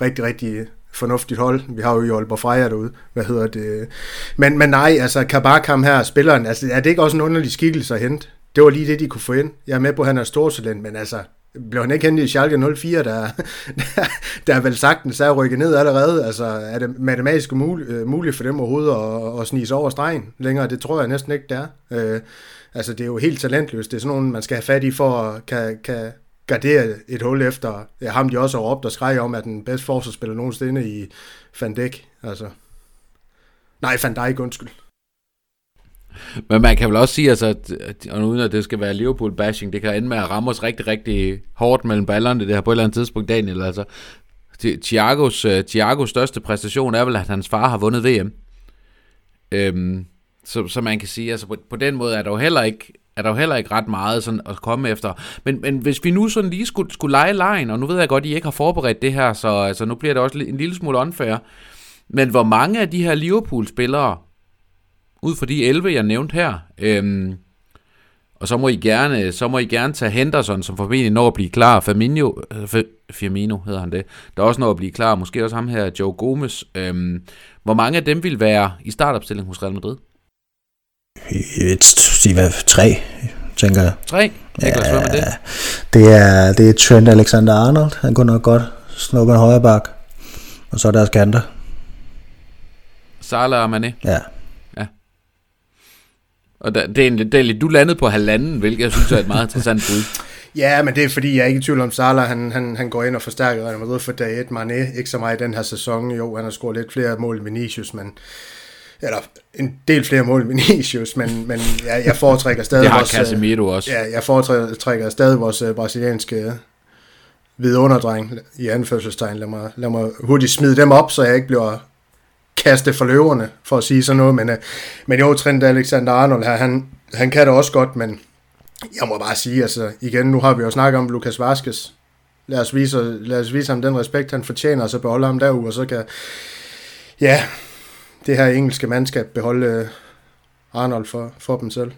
Speaker 2: rigtig, rigtig fornuftigt hold. Vi har jo i Aalborg Freja derude. Hvad hedder det? Men, men nej, altså Kabakam her, spilleren, altså er det ikke også en underlig skikkelse at hente? Det var lige det, de kunne få ind. Jeg er med på, at han er stortalent, men altså, blev han ikke hentet i Schalke 04, der, der, der vel sagtens er rykket ned allerede? Altså, er det matematisk muligt, øh, muligt for dem overhovedet at, at snige sig over stregen længere? Det tror jeg næsten ikke, det er. Øh, altså, det er jo helt talentløst. Det er sådan nogen, man skal have fat i for at kan, kan gardere et hul efter ja, ham, de også har råbt og skreg om, at den bedste forsvarsspiller nogensinde i Van Dijk. Altså. Nej, Van Dijk, undskyld.
Speaker 1: Men man kan vel også sige, altså, at, og uden at det skal være Liverpool-bashing, det kan ende med at ramme os rigtig, rigtig hårdt mellem ballerne, det her på et eller andet tidspunkt, Daniel. Altså, Thiagos, uh, Thiagos største præstation er vel, at hans far har vundet VM. Øhm, så, så man kan sige, altså på, på den måde er der jo heller ikke er der jo heller ikke ret meget sådan at komme efter. Men, men hvis vi nu sådan lige skulle, skulle lege lejen, og nu ved jeg godt, at I ikke har forberedt det her, så altså, nu bliver det også en lille smule unfair. Men hvor mange af de her Liverpool-spillere, ud fra de 11, jeg nævnte her, øhm, og så må I gerne, så må I gerne tage Henderson, som formentlig når at blive klar. Firmino, øh, Firmino hedder han det. Der er også når at blive klar. Måske også ham her, Joe Gomez. Øhm, hvor mange af dem vil være i startopstilling hos Real Madrid?
Speaker 3: Et, hvad, tre, tænker jeg.
Speaker 1: Tre? Niklas, ja, hvad med det?
Speaker 3: Det er, det er Trent Alexander-Arnold. Han kunne nok godt snuppe en højre bak. Og så er deres kanter.
Speaker 1: Salah og Mané?
Speaker 3: Ja.
Speaker 1: Og der, det, er, det er lidt, du landede på halvanden, hvilket jeg synes er et meget interessant bud.
Speaker 2: Ja, men det er fordi, jeg er ikke i tvivl om Salah, han, han, han går ind og forstærker Real Madrid for dag 1. Mané, ikke så meget i den her sæson. Jo, han har scoret lidt flere mål end Vinicius, men eller en del flere mål end Vinicius, men, men jeg, jeg foretrækker stadig
Speaker 1: det har vores, Casemiro også.
Speaker 2: Ja, jeg foretrækker stadig vores uh, brasilianske vidunderdreng i anførselstegn. Lad mig, lad mig hurtigt smide dem op, så jeg ikke bliver kaste for løverne, for at sige sådan noget, men, øh, men jo, Trent Alexander-Arnold her, han, han kan det også godt, men jeg må bare sige, altså igen, nu har vi jo snakket om Lukas Vaskes. Lad os vise, lad os vise ham den respekt, han fortjener, og så beholde ham derude, og så kan, ja, det her engelske mandskab beholde øh, Arnold for, for dem selv.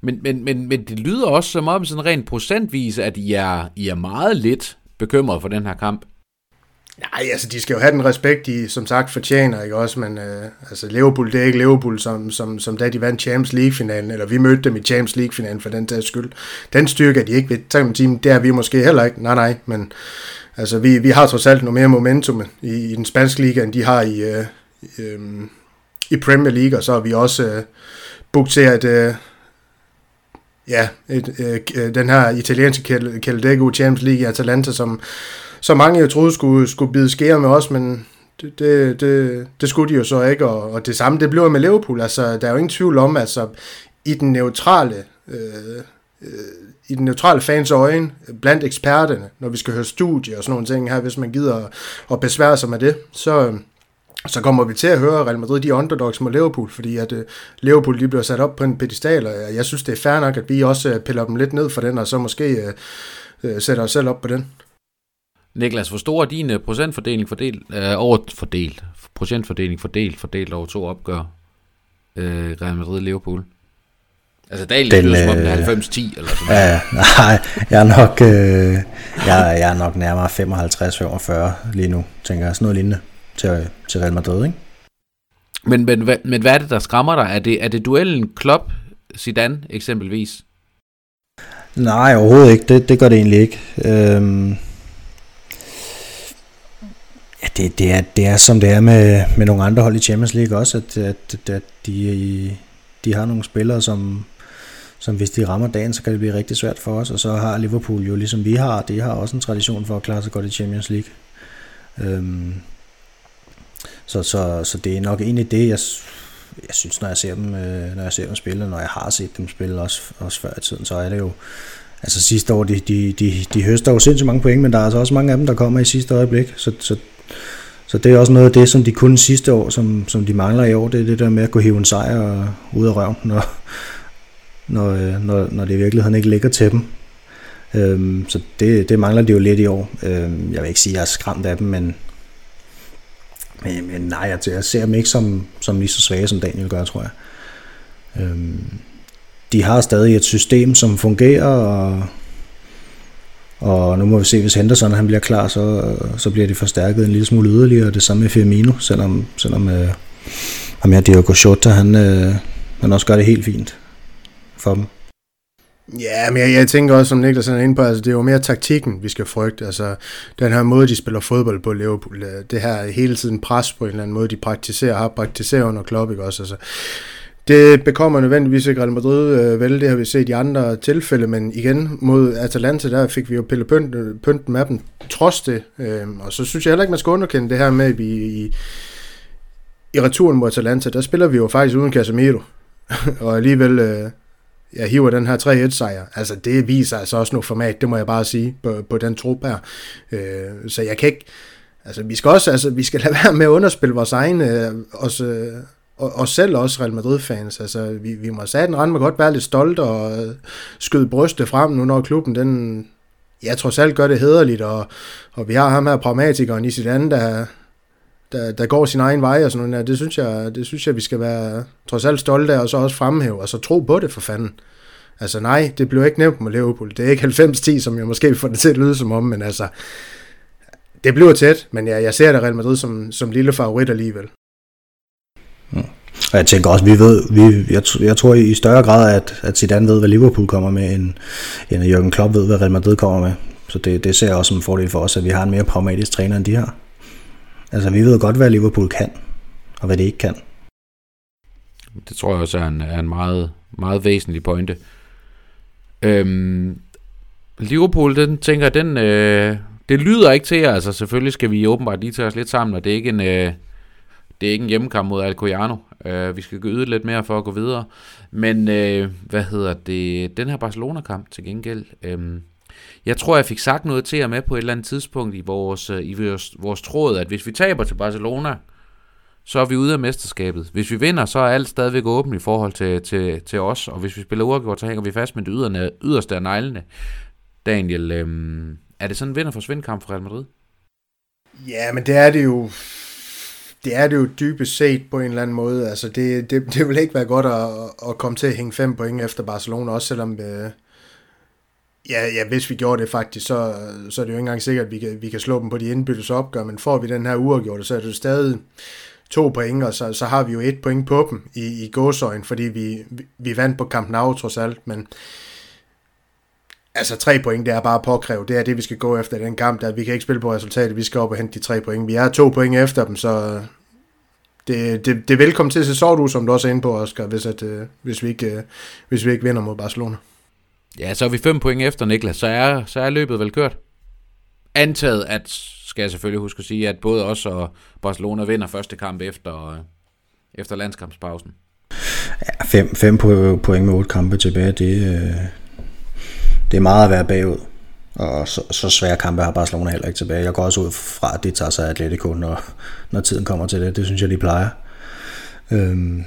Speaker 1: Men, men, men, men det lyder også som om sådan rent procentvis, at I er, I er meget lidt bekymret for den her kamp.
Speaker 2: Nej, altså de skal jo have den respekt, de som sagt fortjener, ikke også, men øh, altså Liverpool, det er ikke Liverpool, som, som, som da de vandt Champions League-finalen, eller vi mødte dem i Champions League-finalen for den tages skyld. Den styrke er de ikke ved, så kan man sige, det er vi måske heller ikke, nej nej, men altså vi, vi har trods alt noget mere momentum i, i den spanske liga, end de har i, øh, øh, i Premier League, og så har vi også øh, bukt til, at øh, ja, et, øh, øh den her italienske Caldeco Champions League i Atalanta, som så mange jo troede skulle, skulle bide skære med os, men det, det, det, det skulle de jo så ikke, og, og det samme, det blev med Liverpool, altså der er jo ingen tvivl om, altså i den neutrale, øh, øh, i den neutrale fans øjne, blandt eksperterne, når vi skal høre studier og sådan nogle ting her, hvis man gider at besvære sig med det, så, så kommer vi til at høre Real Madrid, de underdogs mod Liverpool, fordi at uh, Liverpool lige bliver sat op på en pedestal, og jeg synes, det er fair nok, at vi også piller dem lidt ned for den, og så måske uh, uh, sætter os selv op på den.
Speaker 1: Niklas, hvor stor er din uh, procentfordeling fordelt, uh, over fordelt, procentfordeling fordelt, fordelt over to opgør, uh, Real Madrid-Liverpool? Altså, Dahl den, lyder som om det er 90-10 eller sådan
Speaker 3: Ja, nej, jeg er nok, øh, jeg, jeg er nok nærmere 55-45 lige nu, tænker jeg. Sådan noget lignende til, til Real Madrid, ikke?
Speaker 1: Men, men, men, men hvad er det, der skræmmer dig? Er det, er det duellen Klopp, Zidane eksempelvis?
Speaker 3: Nej, overhovedet ikke. Det, det gør det egentlig ikke. Øhm, det, det, er, det er som det er med, med nogle andre hold i Champions League også, at, at, at de, de har nogle spillere, som, som hvis de rammer dagen, så kan det blive rigtig svært for os. Og så har Liverpool jo, ligesom vi har, det har også en tradition for at klare sig godt i Champions League. Øhm, så, så, så det er nok egentlig det, jeg, jeg synes, når jeg ser dem, øh, når jeg ser dem spille, når jeg har set dem spille også, også før i tiden, så er det jo, altså sidste år, de, de, de, de høster jo sindssygt mange point, men der er altså også mange af dem, der kommer i sidste øjeblik, så, så, så det er også noget af det, som de kunne sidste år, som, som de mangler i år, det er det der med at kunne hive en sejr øh, ud af røven, når, når, øh, når, når det i virkeligheden ikke ligger til dem. Øhm, så det, det mangler de jo lidt i år. Øhm, jeg vil ikke sige, at jeg er skræmt af dem, men, men, men nej, jeg, jeg ser dem ikke som, som lige så svage, som Daniel gør, tror jeg. Øhm, de har stadig et system, som fungerer, og, og nu må vi se, hvis Henderson han bliver klar, så, så bliver det forstærket en lille smule yderligere, og det samme med Firmino, selvom, selvom øh, ham her Diogo Jota, han, øh, han også gør det helt fint for dem.
Speaker 2: Ja, men jeg, jeg tænker også, som Niklas er inde på, altså det er jo mere taktikken, vi skal frygte. Altså den her måde, de spiller fodbold på Liverpool, øh, det her hele tiden pres på en eller anden måde, de praktiserer, har praktiseret under Klopp, ikke også? Altså, det bekommer nødvendigvis ikke Real Madrid øh, vel, det har vi set i andre tilfælde, men igen mod Atalanta, der fik vi jo pille pynten, pynten med dem, trods det. Øh, og så synes jeg heller ikke, man skal underkende det her med, at vi i, i returen mod Atalanta, der spiller vi jo faktisk uden Casemiro, og alligevel... Øh, jeg hiver den her 3-1 sejr. Altså det viser altså også noget format, det må jeg bare sige, på, på den trup her. Øh, så jeg kan ikke, altså vi skal også, altså vi skal lade være med at underspille vores egne, øh, os, øh, og, og selv også Real Madrid-fans. Altså vi, vi må sige, den rende med godt være lidt stolt og øh, skyde brystet frem nu, når klubben den, ja, trods alt gør det hederligt, og, og vi har ham her pragmatikeren i sit andet, der, der, der går sin egen vej og sådan noget. Det synes, jeg, det synes jeg, vi skal være trods alt stolte af, og så også fremhæve, og så tro på det for fanden. Altså nej, det blev ikke nemt med Liverpool. Det er ikke 90-10, som jeg måske får det til at lyde som om, men altså, det bliver tæt, men jeg, jeg ser det Real Madrid som, som lille favorit alligevel.
Speaker 3: Og jeg tænker også, vi ved, vi, jeg, jeg tror i større grad, at, at Zidane ved, hvad Liverpool kommer med, end, end at Jürgen Klopp ved, hvad Real Madrid kommer med. Så det, det ser jeg også som en fordel for os, at vi har en mere pragmatisk træner, end de har. Altså, vi ved godt, hvad Liverpool kan, og hvad det ikke kan.
Speaker 1: Det tror jeg også er en, er en meget, meget væsentlig pointe. Øhm, Liverpool, den tænker, den, øh, det lyder ikke til jer. Altså, selvfølgelig skal vi åbenbart lige tage os lidt sammen, og det er ikke en, øh, det er ikke en hjemmekamp mod Alcoyano. Øh, vi skal yde lidt mere for at gå videre. Men, øh, hvad hedder det, den her Barcelona-kamp til gengæld, øh, jeg tror, jeg fik sagt noget til jer med på et eller andet tidspunkt i vores, øh, i vores, vores tråd, at hvis vi taber til Barcelona, så er vi ude af mesterskabet. Hvis vi vinder, så er alt stadigvæk åbent i forhold til, til, til os, og hvis vi spiller uafgjort, så hænger vi fast med det yderne, yderste af neglene. Daniel, øhm, er det sådan en vinder for kamp for Real Madrid?
Speaker 2: Ja, men det er det jo det er det jo dybest set på en eller anden måde. Altså det, det, det vil ikke være godt at, at komme til at hænge fem point efter Barcelona, også selvom øh, Ja, ja, hvis vi gjorde det faktisk, så, så er det jo ikke engang sikkert, at vi kan, vi kan slå dem på de indbyttes opgør, men får vi den her uafgjorte, så er det jo stadig to point, og så, så har vi jo et point på dem i, i gåsøjen, fordi vi, vi, vi vandt på Camp Nou trods alt, men altså tre point, det er bare påkrævet, det er det, vi skal gå efter den kamp, der vi kan ikke spille på resultatet, vi skal op og hente de tre point, vi er to point efter dem, så det, det, det er velkommen til at ud, som du også er inde på, Oscar, hvis, at, øh, hvis, vi ikke, øh, hvis vi ikke vinder mod Barcelona.
Speaker 1: Ja, så er vi fem point efter, Niklas. Så er, så er løbet vel kørt. Antaget, at, skal jeg selvfølgelig huske at sige, at både os og Barcelona vinder første kamp efter, øh, efter landskampspausen.
Speaker 3: Ja, fem, fem point med otte kampe tilbage, det, det er meget at være bagud. Og så, så svære kampe har Barcelona heller ikke tilbage. Jeg går også ud fra, at det tager sig Atletico, når, når tiden kommer til det. Det synes jeg, de plejer. Øhm,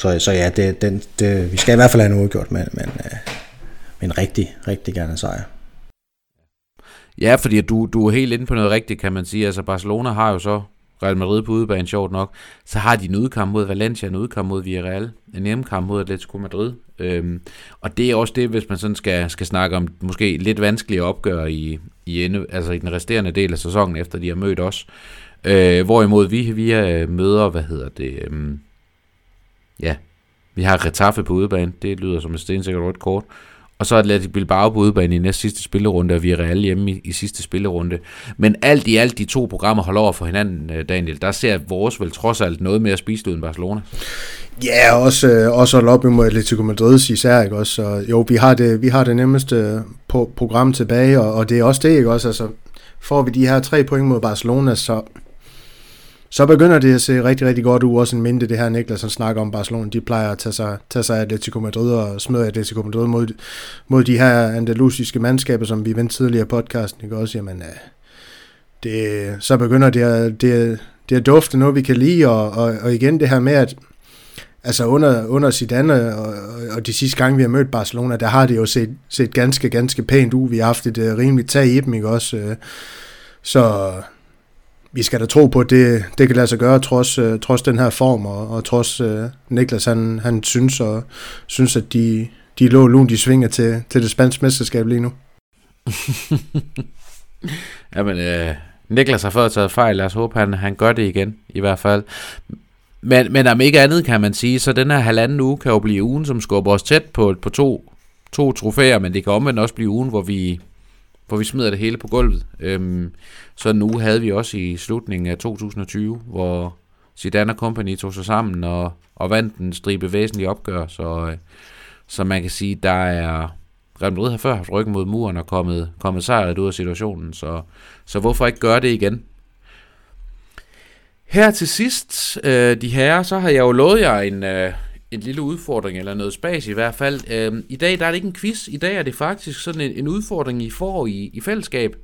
Speaker 3: så, så ja, det, den, det, vi skal i hvert fald have en udgjort, men, men, øh, men rigtig, rigtig gerne sejr.
Speaker 1: Ja, fordi du, du er helt inde på noget rigtigt, kan man sige. Altså Barcelona har jo så Real Madrid på udebane, sjovt nok. Så har de en udkamp mod Valencia, en udkamp mod Villarreal, en hjemmekamp mod Atletico Madrid. Øhm, og det er også det, hvis man sådan skal, skal snakke om måske lidt vanskelige opgør i, i, ende, altså i den resterende del af sæsonen, efter de har mødt os. Øh, hvorimod vi, vi øh, møder, hvad hedder det, øhm, ja, vi har Retaffe på udebane, det lyder som et stensikkert rødt kort. Og så Atletic Bilbao på udebane i næste sidste spillerunde, og vi er hjemme i, i sidste spillerunde. Men alt i alt, de to programmer holder over for hinanden, øh, Daniel. Der ser vores vel trods alt noget mere spist ud end Barcelona.
Speaker 2: Ja, også, øh, også at op imod Atletico Madrid især, ikke også? Så, jo, vi har det, vi har det nemmeste på program tilbage, og, og det er også det, ikke også? Altså, får vi de her tre point mod Barcelona, så så begynder det at se rigtig, rigtig godt ud. Også en minde det her Niklas, som snakker om Barcelona. De plejer at tage sig, tage sig af Atletico Madrid og smide Atletico Madrid mod, mod de her andalusiske mandskaber, som vi vendte tidligere i podcasten. Ikke? Også, jamen, øh, det, så begynder det at, det, det at dufte noget, vi kan lide. Og, og, og igen det her med, at altså under, under Zidane og, og de sidste gange, vi har mødt Barcelona, der har det jo set, set ganske, ganske pænt ud. Vi har haft et uh, rimeligt tag i dem, ikke også? Øh, så vi skal da tro på, at det, det kan lade sig gøre, trods, uh, trods den her form, og, og trods uh, Niklas, han, han synes, og, synes, at de, de lå lun, de svinger til, til det spanske mesterskab lige nu.
Speaker 1: Jamen, øh, Niklas har fået taget fejl, lad os håbe, han, han gør det igen, i hvert fald. Men, men om ikke andet kan man sige, så den her halvanden uge kan jo blive ugen, som skubber os tæt på, på to, to trofæer, men det kan omvendt også blive ugen, hvor vi, hvor vi smider det hele på gulvet. Øhm, så nu havde vi også i slutningen af 2020, hvor Zidane Company tog sig sammen og, og vandt en stribe væsentlige opgør, så, øh, så man kan sige, der er Real Madrid har før haft ryggen mod muren og kommet, kommet sejret ud af situationen, så, så hvorfor ikke gøre det igen? Her til sidst, øh, de herrer, så har jeg jo lovet jer en, øh, en lille udfordring, eller noget spas i hvert fald. Øhm, I dag der er det ikke en quiz, i dag er det faktisk sådan en, en udfordring, I får i, i fællesskab.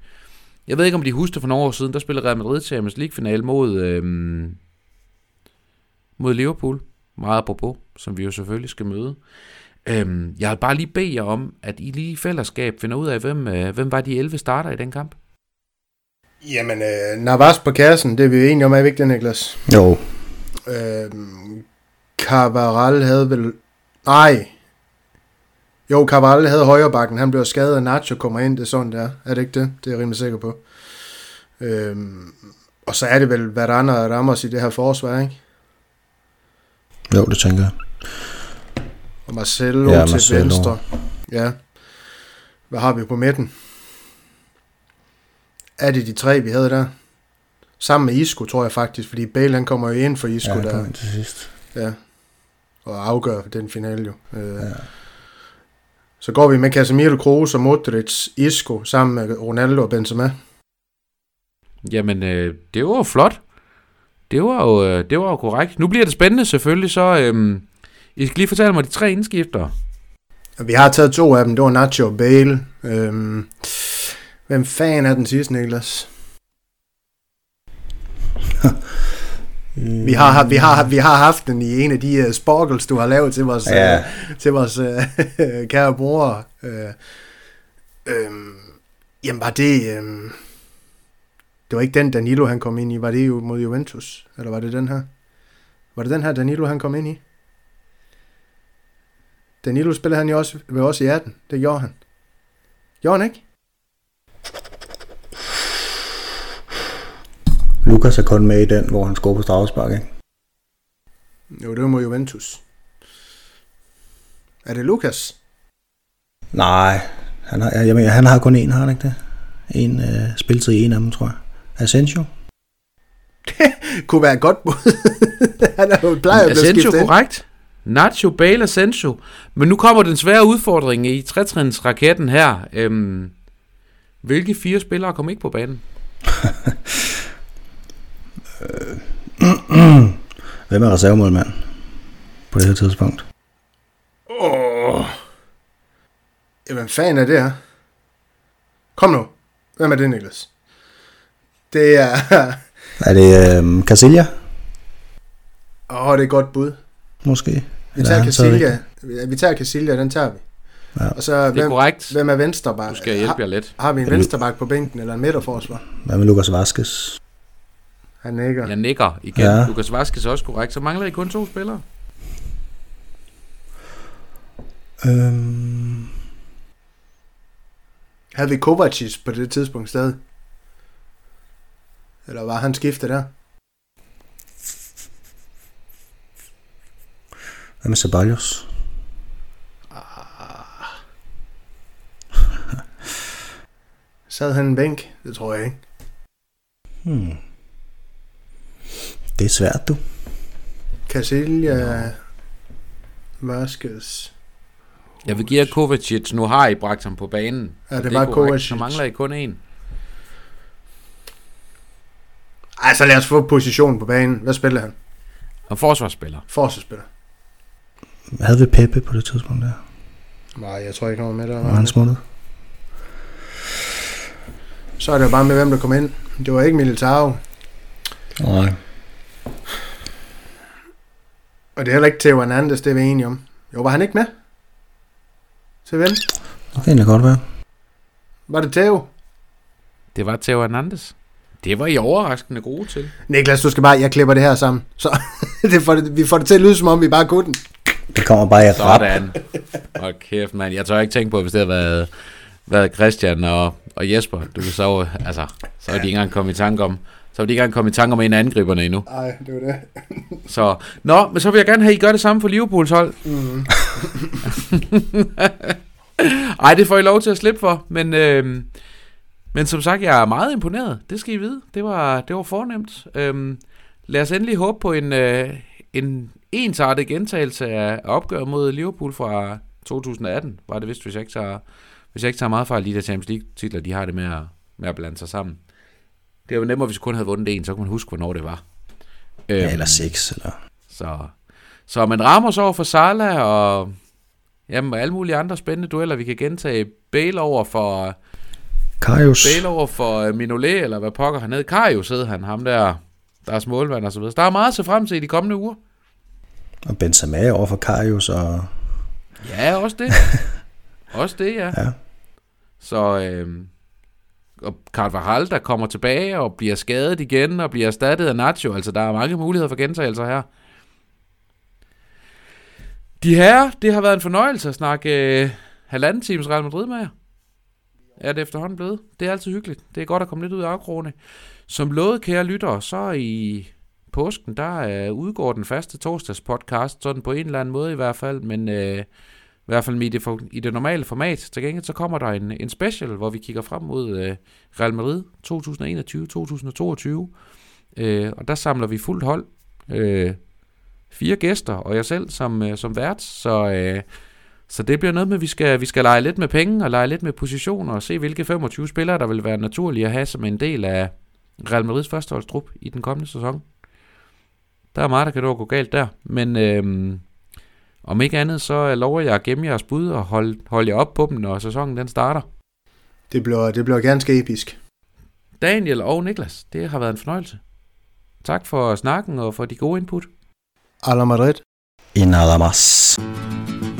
Speaker 1: Jeg ved ikke, om de husker for nogle år siden, der spillede Real Madrid Champions League-finale mod, øhm, mod Liverpool. Meget apropos, som vi jo selvfølgelig skal møde. Øhm, jeg vil bare lige bede jer om, at I lige i fællesskab finder ud af, hvem, øh, hvem var de 11 starter i den kamp.
Speaker 2: Jamen, øh, Navas på kassen, det er vi jo enige om, er vi ikke det, Niklas?
Speaker 3: Jo,
Speaker 2: Øh, Cavaral havde vel... Nej. Jo, Cavaral havde højre bakken. Han blev skadet, og Nacho kommer ind. Det er sådan, det er. Er det ikke det? Det er jeg rimelig sikker på. Øh, og så er det vel Varane og Ramos i det her forsvar, ikke?
Speaker 3: jo, det tænker jeg.
Speaker 2: Og Marcelo
Speaker 3: Ja,
Speaker 2: til
Speaker 3: Marcelo.
Speaker 2: venstre. Ja. Hvad har vi på midten? Er det de tre, vi havde der? Sammen med Isco, tror jeg faktisk, fordi Bale han kommer jo ind for Isco
Speaker 3: Ja,
Speaker 2: der.
Speaker 3: til sidst.
Speaker 2: Ja. Og afgør den finale jo. Øh. Ja. Så går vi med Casemiro, Kroos og Modric, Isco sammen med Ronaldo og Benzema.
Speaker 1: Jamen, øh, det var jo flot. Det var jo, øh, det var jo korrekt. Nu bliver det spændende selvfølgelig, så øhm, I skal lige fortælle mig de tre indskifter.
Speaker 2: Vi har taget to af dem. Det var Nacho og Bale. Øhm. Hvem fanden er den sidste, Niklas? Vi har, vi, har, vi har haft den i en af de uh, sparkles, du har lavet til vores, ja. Uh, til vores uh, kære bror. Uh, øhm, jamen var det... Um, det var ikke den Danilo, han kom ind i. Var det jo mod Juventus? Eller var det den her? Var det den her Danilo, han kom ind i? Danilo spillede han jo også ved os i 18. Det gjorde han. Gjorde han ikke?
Speaker 3: Lukas er kun med i den, hvor han scorer på straffespark, ikke?
Speaker 2: Jo, det var mod Juventus. Er det Lukas?
Speaker 3: Nej, han har, jeg mener, han har kun en, har han ikke det? En øh, spiltid i en af dem, tror jeg. Asensio?
Speaker 2: Kunne være godt bud. han er jo plejer at blive
Speaker 1: Asensio korrekt. Nacho, Bale, Asensio. Men nu kommer den svære udfordring i trætrinsraketten her. Øhm, hvilke fire spillere kom ikke på banen?
Speaker 3: Hvem er reservemålmand på det her tidspunkt?
Speaker 2: Åh. Jamen, fanden er det her? Kom nu. Hvem er det, Niklas? Det er...
Speaker 3: Er det øh, Casilla,
Speaker 2: Åh, oh, det er et godt bud.
Speaker 3: måske?
Speaker 2: Vi tager
Speaker 3: er
Speaker 2: Casillas. Vi tager Casillas, den tager vi.
Speaker 3: Ja.
Speaker 2: Og så,
Speaker 1: Det er
Speaker 2: hvem,
Speaker 1: korrekt.
Speaker 2: hvem er venstreback?
Speaker 1: Du skal hjælpe jer lidt.
Speaker 2: Har, har vi en venstreback på bænken, eller en midterforsvar?
Speaker 3: Hvad med Lukas Vaskes?
Speaker 2: Han nikker.
Speaker 1: Jeg nikker igen.
Speaker 3: Ja.
Speaker 1: Lukas Vaskes er også korrekt. Så mangler I kun to spillere.
Speaker 3: Øhm,
Speaker 2: Havde vi Kovacic på det tidspunkt stadig? Eller var han skiftet der?
Speaker 3: hvad med Ceballos?
Speaker 2: Sad han en bænk? Det tror jeg ikke.
Speaker 3: Hmm. Det er svært, du.
Speaker 2: Casillas, Vasquez.
Speaker 1: Jeg vil give jer Kovacic. Nu har I bragt ham på banen.
Speaker 2: Ja, det
Speaker 1: er
Speaker 2: var. Kovacic.
Speaker 1: Så mangler I kun en.
Speaker 2: Ej, så lad os få positionen på banen. Hvad spiller han?
Speaker 1: Og forsvarsspiller.
Speaker 2: Forsvarsspiller.
Speaker 3: Havde vi Pepe på det tidspunkt der?
Speaker 2: Nej, jeg tror ikke, han var med der.
Speaker 3: Var han smuttet?
Speaker 2: Så er det jo bare med, hvem der kom ind. Det var ikke Militao.
Speaker 3: Nej.
Speaker 2: Og det er heller ikke Theo Hernandez, det er vi enige om. Jo, var han ikke med? Til ven?
Speaker 3: Det kan egentlig godt være.
Speaker 2: Var det Theo?
Speaker 1: Det var Theo Hernandez. Det var I overraskende gode til.
Speaker 2: Niklas, du skal bare, jeg klipper det her sammen. Så det får det, vi får det til at lyde, som om vi bare kunne den.
Speaker 3: Det kommer bare i rap.
Speaker 1: Sådan. Hold kæft, mand. Jeg tør ikke tænke på, hvis det havde været, været Christian og, og Jesper. Du kan så, altså, så er de ikke engang kommet i tanke om. Så er de ikke engang kommet i tanke om en af angriberne endnu.
Speaker 2: Nej, det var det.
Speaker 1: Så, nå, men så vil jeg gerne have, at I gør det samme for Liverpools hold.
Speaker 2: Mm.
Speaker 1: Ej, det får I lov til at slippe for, men, øh, men som sagt, jeg er meget imponeret. Det skal I vide. Det var, det var fornemt. Øh, lad os endelig håbe på en, øh, en ensartet gentagelse af opgør mod Liverpool fra 2018, var det vist, hvis jeg ikke tager, hvis jeg ikke tager meget de der Champions League-titler, de har det med at, med at blande sig sammen. Det var nemmere, hvis vi kun havde vundet en, så kunne man huske, hvornår det var.
Speaker 3: Ja,
Speaker 1: Øhm,
Speaker 3: eller seks, eller...
Speaker 1: så, Så man rammer så over for Salah og jamen, alle mulige andre spændende dueller. Vi kan gentage Bale over for
Speaker 3: Karius.
Speaker 1: Bale over for uh, Minolet, eller hvad pokker han hed. Karius hed han, ham der, der er målmand og så videre. Så der er meget at se frem til i de kommende uger.
Speaker 3: Og Benzema over for Karius og...
Speaker 1: Ja, også det. også det, ja.
Speaker 3: Ja.
Speaker 1: Så, øh, og Carvajal, der kommer tilbage og bliver skadet igen og bliver erstattet af Nacho. Altså, der er mange muligheder for gentagelser her. De her, det har været en fornøjelse at snakke øh, halvanden times Real Madrid med jer. Er det efterhånden blevet. Det er altid hyggeligt. Det er godt at komme lidt ud af afkrogene. Som lovet, kære lyttere, så i påsken, der øh, udgår den faste torsdags podcast, sådan på en eller anden måde i hvert fald, men øh, i hvert fald i det, for, i det normale format. Til gengæld så kommer der en, en special, hvor vi kigger frem mod øh, Real Madrid 2021-2022. Øh, og der samler vi fuldt hold. Øh, fire gæster og jeg selv som, øh, som vært. Så, øh, så det bliver noget med, at vi skal, vi skal lege lidt med penge og lege lidt med positioner og se, hvilke 25 spillere, der vil være naturlige at have som en del af Real Madrids førsteholdstrup i den kommende sæson. Der er meget, der kan dog gå galt der. Men øh, om ikke andet, så lover jeg at gemme jeres bud og holde, holde jer op på dem, når sæsonen den starter.
Speaker 2: Det bliver, det bliver ganske episk.
Speaker 1: Daniel og Niklas, det har været en fornøjelse. Tak for snakken og for de gode input.
Speaker 2: A la Madrid.
Speaker 3: Más.